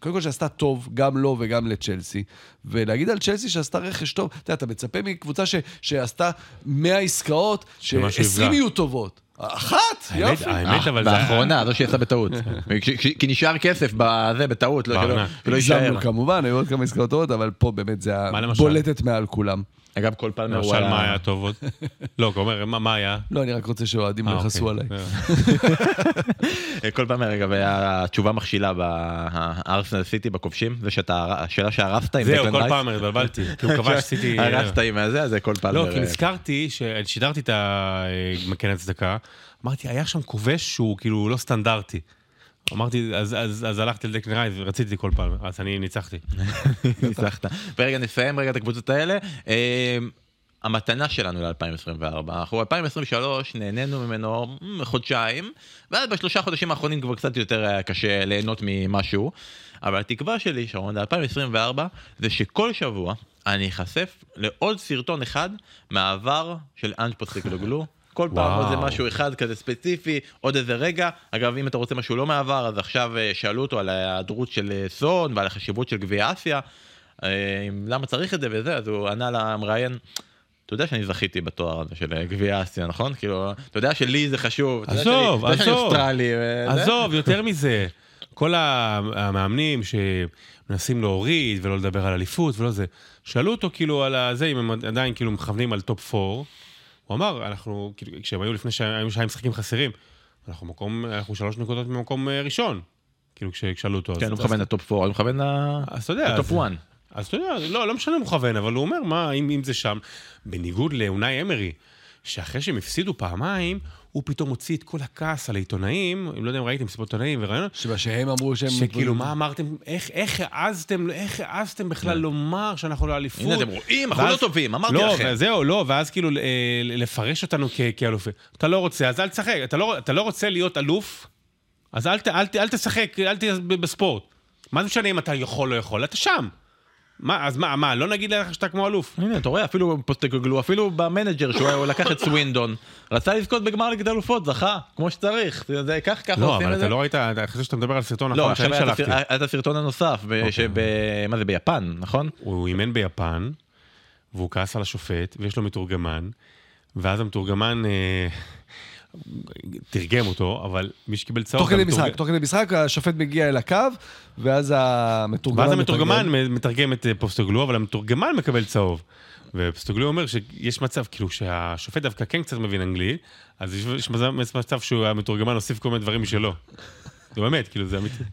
קודם כל שעשתה טוב, גם לו וגם לצ'לסי, ולהגיד על צ'לסי שעשתה רכש טוב, אתה יודע, אתה מצפה מקבוצה ש, שעשתה 100 עסקאות, ש-20 יהיו טובות. אחת, יופי. האמת, אבל זה... באחרונה, לא שיצא בטעות. כי נשאר כסף בזה, בטעות, לא יישאר. כמובן, היו עוד כמה עסקאות טובות, אבל פה באמת זה הבולטת מעל כולם. אגב, כל פעם הוא היה... למשל, מה היה טוב עוד? לא, אומר, מה היה? לא, אני רק רוצה שאוהדים לא אה, יכעסו אוקיי. עליי. אה. כל פעם, אגב, היה תשובה מכשילה בארסנל סיטי בכובשים, זה שאתה, השאלה שהרסת עם דקלן רייס. זהו, כל פעם התבלבלתי, כי הוא כבש סיטי... הרסת עם הזה, זה כל פעם... לא, כי נזכרתי, ששידרתי את המקן הצדקה, אמרתי, היה שם כובש שהוא כאילו לא סטנדרטי. אמרתי, אז, אז, אז הלכתי לדקלן רייס ורציתי כל פעם, אז אני ניצחתי. ניצחת. ורגע, נסיים רגע את הקבוצות האלה. אה, המתנה שלנו ל-2024, אנחנו ב-2023 נהנינו ממנו חודשיים, ואז בשלושה חודשים האחרונים כבר קצת יותר קשה ליהנות ממשהו, אבל התקווה שלי, שרון, ל-2024, זה שכל שבוע אני אחשף לעוד סרטון אחד מהעבר של אנג' פוסטיקלוגלו. כל פעם עוד איזה משהו אחד כזה ספציפי, עוד איזה רגע. אגב, אם אתה רוצה משהו לא מעבר, אז עכשיו אה, שאלו אותו על ההיעדרות של אה, סון ועל החשיבות של גביע אסיה. אה, למה צריך את זה וזה, אז הוא ענה למראיין. אתה יודע שאני זכיתי בתואר הזה של גביע אסיה, נכון? כאילו, אתה יודע שלי זה חשוב. עזוב, עזוב, עזוב, יותר מזה. כל המאמנים שמנסים להוריד ולא לדבר על אליפות ולא זה, שאלו אותו כאילו על זה, אם הם עדיין כאילו מכוונים על טופ 4. הוא אמר, אנחנו, כאילו, כשהם היו לפני שהיו שהיה משחקים חסרים, אנחנו מקום, אנחנו שלוש נקודות ממקום אה, ראשון. כאילו, כששאלו אותו. כן, הוא מכוון לטופ 4, הוא מכוון לטופ 1. אז אתה יודע, לא, לא משנה אם הוא מכוון, אבל הוא אומר, מה, אם, אם זה שם, בניגוד לאונאי אמרי, שאחרי שהם הפסידו פעמיים, הוא פתאום הוציא את כל הכעס על העיתונאים, אם לא יודע אם ראיתם מסיבות עיתונאים וראיונות. שמה שהם אמרו שהם... שכאילו, מה אמרתם, איך, איך העזתם, איך העזתם בכלל כן. לומר שאנחנו לא אליפות? הנה אתם רואים, אנחנו לא טובים, אמרתי לא, לכם. זהו, לא, ואז כאילו לפרש אותנו כאלופים. אתה לא רוצה, אז אל תשחק. אתה לא, אתה לא רוצה להיות אלוף, אז אל, אל, ת- אל תשחק, אל תהיה בספורט. מה זה משנה אם אתה יכול או לא יכול? אתה שם. מה, אז מה, מה, לא נגיד לך שאתה כמו אלוף? הנה, אתה רואה, אפילו פוסטקוגלו, אפילו במנג'ר שהוא הוא לקח את סווינדון, רצה לזכות בגמר ליגת אלופות, זכה, כמו שצריך. זה כך, ככה לא, עושים אבל את זה. אתה לא ראית, אתה חושב שאתה מדבר על סרטון לא, עכשיו שאני שלחתי. הסר- היה את הסרטון הנוסף, שב... מה זה, ביפן, נכון? הוא אימן ביפן, והוא כעס על השופט, ויש לו מתורגמן, ואז המתורגמן אה, תרגם אותו, אבל מי שקיבל צהוב... תוך כדי משחק, תוך כדי משחק, השופט מגיע אל הקו, ואז המתורגמן... ואז. המתורגמן מתרגם את אה, פוסטוגלו, אבל המתורגמן מקבל צהוב. ופוסטוגלו אומר שיש מצב, כאילו, שהשופט דווקא כן קצת מבין אנגלית, אז יש מצב שהמתורגמן הוסיף כל מיני דברים משלו. זה באמת, כאילו, זה אמיתי.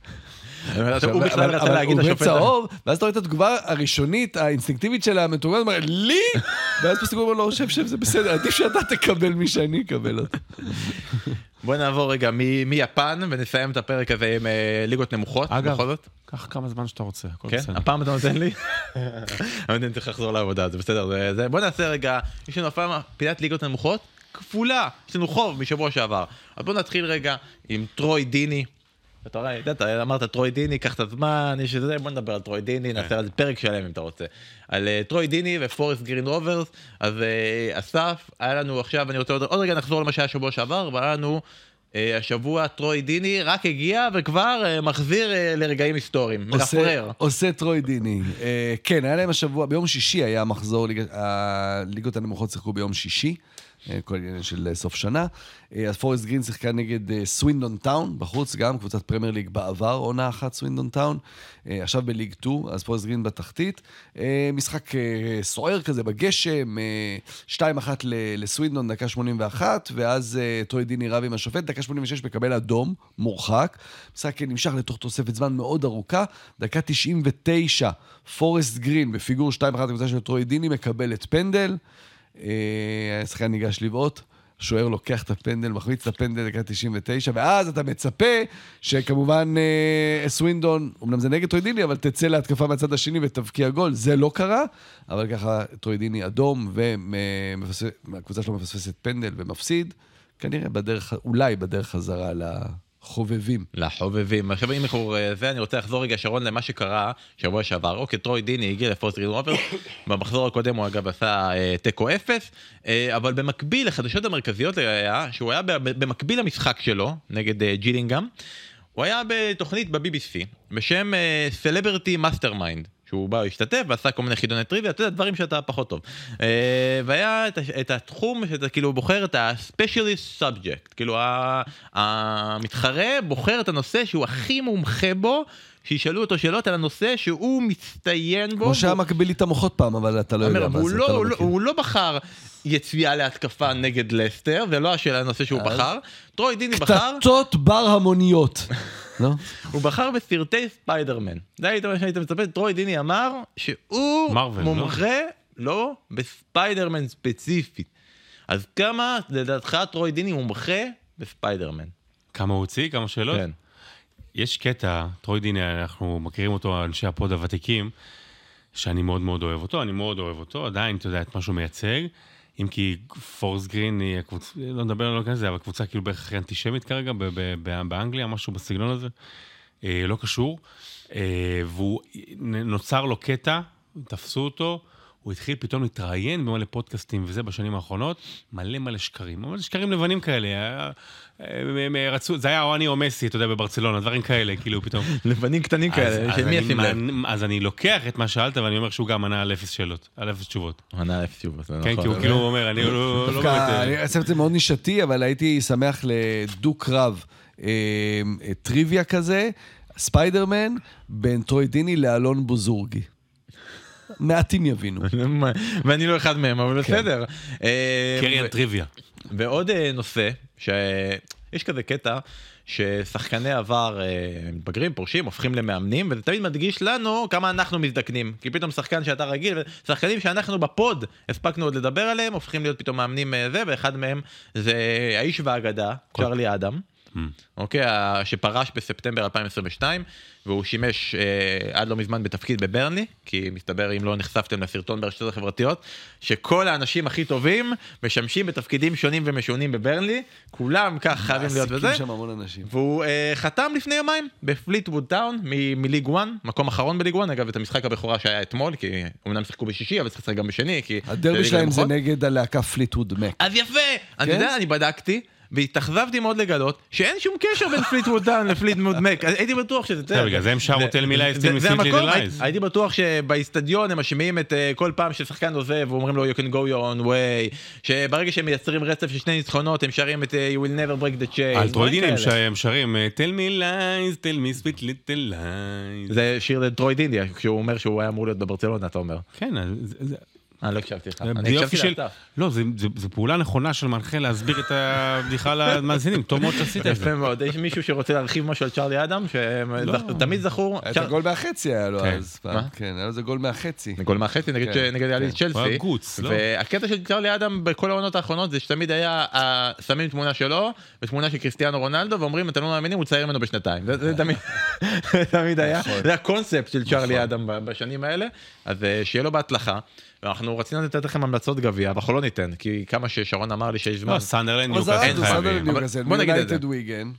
הוא בכלל רצה להגיד הוא לשופט... בצהוב, ואז אתה רואה את התגובה הראשונית, האינסטינקטיבית של המתורגמן, הוא אומר, לי? ואז פסוק אומר לו, שב, שב, זה בסדר, עדיף שאתה תקבל משאני אקבל אותו. בוא נעבור רגע מיפן ונסיים את הפרק הזה עם אה, ליגות נמוכות, אגב, בכל זאת. קח כמה זמן שאתה רוצה, הכל כן? בסדר. הפעם אתה נותן לי? אני צריך לחזור לעבודה, זה בסדר. זה- זה- בוא נעשה רגע, יש לנו הפעם פינת ליגות נמוכות כפולה, יש לנו חוב משבוע שעבר. אז בוא נתחיל רגע עם טרוי דיני. אתה רואה, ידעת, אמרת טרוי דיני, קח את הזמן, יש איזה, בוא נדבר על טרוי דיני, נעשה על זה פרק שלם אם אתה רוצה. על אה, טרוי דיני ופורסט גרין רוברס, אז אה, אסף, היה לנו עכשיו, אני רוצה עוד, עוד רגע נחזור למה שהיה שבוע שעבר, והיה לנו אה, השבוע טרוי דיני רק הגיע וכבר מחזיר לרגעים היסטוריים, עושה-. עושה טרוי דיני. כן, היה להם השבוע, ביום שישי היה מחזור, הליגות הנמוכות שיחקו ביום שישי, כל עניין של אה, סוף שנה. אה, אז פורסט גרין שיחקה נגד אה, סווינדון טאון, בחוץ גם, קבוצת פרמייר ליג בעבר, עונה אחת סווינדון טאון. אה, עכשיו בליג 2, אז פורסט גרין בתחתית. אה, משחק אה, סוער כזה בגשם, אה, 2-1 ל- לסווינדון, דקה 81, ואז אה, טרוי דיני רב עם השופט, דקה 86 מקבל אדום, מורחק. משחק נמשך לתוך תוספת זמן מאוד ארוכה, דקה 99, פורסט גרין בפיגור 2-1 לקבוצה של טרוי דיני מקבלת פנדל. אה, השחקן ניגש לבעוט. שוער לוקח את הפנדל, מחמיץ את הפנדל דקה 99, ואז אתה מצפה שכמובן אה, סווינדון, אמנם זה נגד טרוי דיני, אבל תצא להתקפה מהצד השני ותבקיע גול. זה לא קרה, אבל ככה טרוי דיני אדום, והקבוצה שלו מפספסת פנדל ומפסיד. כנראה בדרך, אולי בדרך חזרה לחובבים. לחובבים. עכשיו אם אנחנו אה, זה, אני רוצה לחזור רגע, שרון, למה שקרה שבוע שעבר. אוקיי, טרוי דיני הגיע לפורסט גרין רוברס, במחזור הקודם הוא אגב עשה אה, תיקו אפס, אה, אבל במקביל לחדשות המרכזיות היה, שהוא היה במקביל למשחק שלו, נגד אה, ג'ילינגהם, הוא היה בתוכנית ב-BBC, בשם Celebrity Mastermind. שהוא בא להשתתף ועשה כל מיני חידוני טריוויה, אתה יודע, דברים שאתה פחות טוב. אה, והיה את, את התחום שאתה כאילו בוחר את ה-specialist subject, כאילו המתחרה בוחר את הנושא שהוא הכי מומחה בו, שישאלו אותו שאלות על הנושא שהוא מצטיין בו. כמו שהיה מקבילית המוחות פעם, אבל אתה לא אומר, יודע מה זה, לא, אתה הוא, לא לא, מכיר. הוא לא בחר יציאה להתקפה נגד לסטר, זה לא השאלה הנושא שהוא אז? בחר. טרוי דיני בחר, קטטות בר המוניות. לא? הוא בחר בסרטי ספיידרמן. זה היית מה שהיית מצפה, טרוי דיני אמר שהוא לא? מומחה, לא, בספיידרמן ספציפית. אז כמה לדעתך טרוי דיני מומחה בספיידרמן? כמה הוא הוציא? כמה שאלות? כן. יש קטע, טרוי דיני, אנחנו מכירים אותו, אנשי הפוד הוותיקים, שאני מאוד מאוד אוהב אותו, אני מאוד אוהב אותו, עדיין, אתה יודע, את מה שהוא מייצג. אם כי פורס גרין היא הקבוצה, לא נדבר על זה, אבל קבוצה כאילו בערך הכי אנטישמית כרגע באנגליה, משהו בסגנון הזה. אה, לא קשור. אה, והוא, נוצר לו קטע, תפסו אותו, הוא התחיל פתאום להתראיין במלא פודקאסטים וזה בשנים האחרונות, מלא מלא שקרים, אבל שקרים לבנים כאלה. היה- אה, הם רצו, זה היה או אני או מסי, אתה יודע, בברצלונה, דברים כאלה, כאילו פתאום. לבנים קטנים אז- כאלה, אז של מי אני ישים לב? מען- אז אני לוקח את מה שאלת ואני אומר שהוא גם ענה על אפס שאלות, על אפס תשובות. ענה אפס תשובות, כן, נכון. כי הוא כאילו אומר, אני לא לא באמת... דווקא, אה, אני אעשה את זה מאוד נישתי, אבל הייתי שמח לדו-קרב אה, טריוויה כזה, ספיידרמן, בין טרוי דיני לאלון בוזורגי. מעטים יבינו. ואני לא אחד מהם, אבל כן. בסדר. אה, קריאן טריוויה. ועוד אה, נושא, שיש כזה קטע ששחקני עבר אה, מתבגרים, פורשים, הופכים למאמנים, וזה תמיד מדגיש לנו כמה אנחנו מזדקנים. כי פתאום שחקן שאתה רגיל, שחקנים שאנחנו בפוד הספקנו עוד לדבר עליהם, הופכים להיות פתאום מאמנים זה, ואחד מהם זה האיש והאגדה, צ'רלי אדם. אוקיי? שפרש בספטמבר 2022, והוא שימש אה, עד לא מזמן בתפקיד בברנלי, כי מסתבר, אם לא נחשפתם לסרטון ברשתות החברתיות, שכל האנשים הכי טובים משמשים בתפקידים שונים ומשונים בברנלי, כולם כך חייבים להיות בזה. מעסיקים שם המון אנשים. והוא אה, חתם לפני יומיים בפליטווד טאון מ- מליג 1, מקום אחרון בליג 1, אגב, את המשחק הבכורה שהיה אתמול, כי אומנם שיחקו בשישי, אבל צריך לשחק גם בשני, כי... הדרבי שלהם זה. נגד הלהקה פליטווד מק. אז יפה! אני כן? יודע, אני בדקתי. והתאכזבתי מאוד לגלות שאין שום קשר בין פליטווד טאון לפליטווד מק, הייתי בטוח שזה... בגלל זה הם שרו tell me sweet little זה המקום, הייתי- בטוח שבאיצטדיון הם משמיעים את אה, כל פעם ששחקן עוזב ואומרים לו you can go your own way, שברגע שהם מייצרים רצף של שני ניצחונות הם שרים את אה, you will never break the chain. על דברים טריוויאליים כאלה. שהם שרים me lies, tell me sweet little lies. זה שיר לטרויד אינדיה, כשהוא אומר שהוא היה אמור להיות בברצלונה, אתה אומר. כן, זה- אה, לא הקשבתי לך. אני הקשבתי של... לאסף. לא, זה- זה זה פעולה נכונה של מנחה להסביר את הבדיחה למאזינים, טוב מאוד שעשית את זה. יפה מאוד. יש מישהו שרוצה להרחיב משהו על צ'רלי אדם, שתמיד זכור. את הגול מהחצי היה לו כן. אז. כן, היה לו איזה גול מהחצי. גול מהחצי נגד כן, יאליס כן. הוא צ'לסי. לא? והקטע של צ'רלי אדם בכל העונות האחרונות זה שתמיד היה שמים תמונה שלו ותמונה של קריסטיאנו רונלדו ואומרים אתם לא מאמינים הוא צעיר ממנו בשנתיים. זה- תמיד- זה תמיד היה. נכון. זה הקונספט של צ'רלי אדם ב- בשנים האלה. אז אה, שיהיה לו בהצלחה. ואנחנו רצינו לתת לכם המלצות גביע אבל אנחנו לא ניתן כי כמה ששרון אמר לי שיש זמן. לא, סנדרלנד נגד ניוקאסל חייבים. סנדרלנד בוא נגיד את וויגן.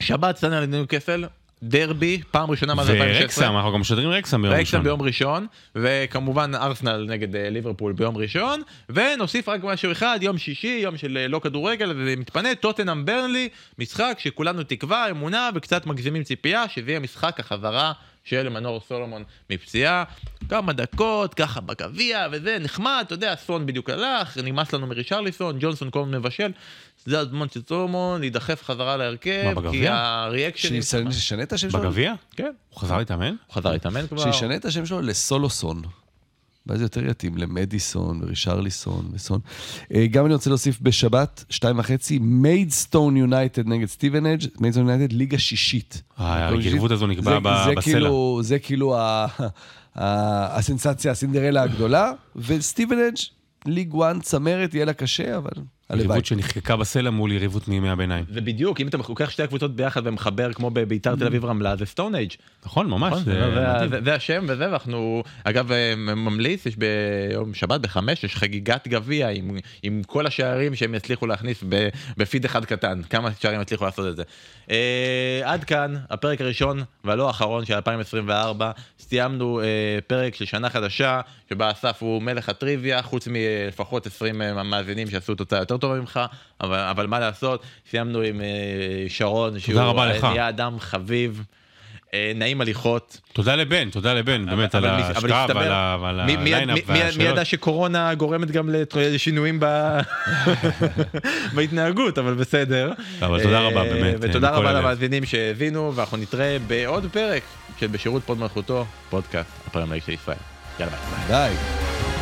שבת סנדרלנד ניוקאסל דרבי פעם ראשונה מאז 2016. ורקסם, אנחנו גם משדרים רקסם ביום רקסם ראשון. ביום ראשון, וכמובן ארסנל נגד אה, ליברפול ביום ראשון, ונוסיף רק משהו אחד, יום שישי, יום של אה, לא כדורגל, ומתפנה טוטנאם ברנלי, משחק שכולנו תקווה, אמונה וקצת מגזימים ציפייה, שזה יהיה משחק החזרה של מנור סולומון מפציעה. כמה דקות, ככה בגביע וזה, נחמד, אתה יודע, סון בדיוק הלך, נמאס לנו מרישרליסון, ג'ונסון כל הזמן מבשל, זה הזמן של סולומון להידחף חזרה להרכב, מה? כי ה reactionים... שישנה שישנה את השם שלו? בגביע? כן, הוא חזר להתאמן? הוא חזר להתאמן כבר. שישנה את השם שלו לסולומוסון. ואז יותר יתאים למדיסון ורישרליסון וסון. אה, גם אני רוצה להוסיף בשבת, שתיים וחצי, מיידסטון יונייטד נגד סטיבן אג', מיידסטון יונייטד, ליגה שישית. אה. היריבות הזו נקבע זה- ב- זה בסלע. כאילו- זה כאילו ה- ה- הסנסציה, הסינדרלה הגדולה, וסטיבן אג', ליג 1 צמרת, יהיה לה קשה, אבל. יריבות שנחקקה בסלע מול יריבות מימי הביניים. זה בדיוק, אם אתה לוקח שתי הקבוצות ביחד ומחבר כמו בביתר תל אביב רמלה, זה סטון אייג'. נכון, ממש. נכון? זה השם וזה, ואנחנו, אגב, אה, ממליץ, יש ביום שבת בחמש, יש חגיגת גביע עם- כל השערים שהם יצליחו להכניס בפיד אחד קטן, כמה שערים יצליחו לעשות את זה. אה, עד כאן, הפרק הראשון והלא האחרון של 2024, סיימנו אה, פרק של שנה חדשה, שבה אסף הוא מלך הטריוויה, חוץ מלפחות 20 מאזינים שעשו תוצאה יותר טובה ממך, אבל, אבל מה לעשות, סיימנו עם אה, שרון, שהוא לך. נהיה אדם חביב. אה, נעים הליכות. תודה לבן, תודה לבן, באמת, על ההשקעה ועל הליינאפ מי- מי- מי והשאלות. ידע שקורונה גורמת גם לשינויים ב- בהתנהגות, אבל בסדר. אבל תודה רבה, אה, באמת, ותודה רבה. למאזינים שהאזינו, ואנחנו נתראה בעוד פרק של בשירות פוד מלכותו, פודקאסט הפרמייר ליג של ישראל. יאללה ביי. די.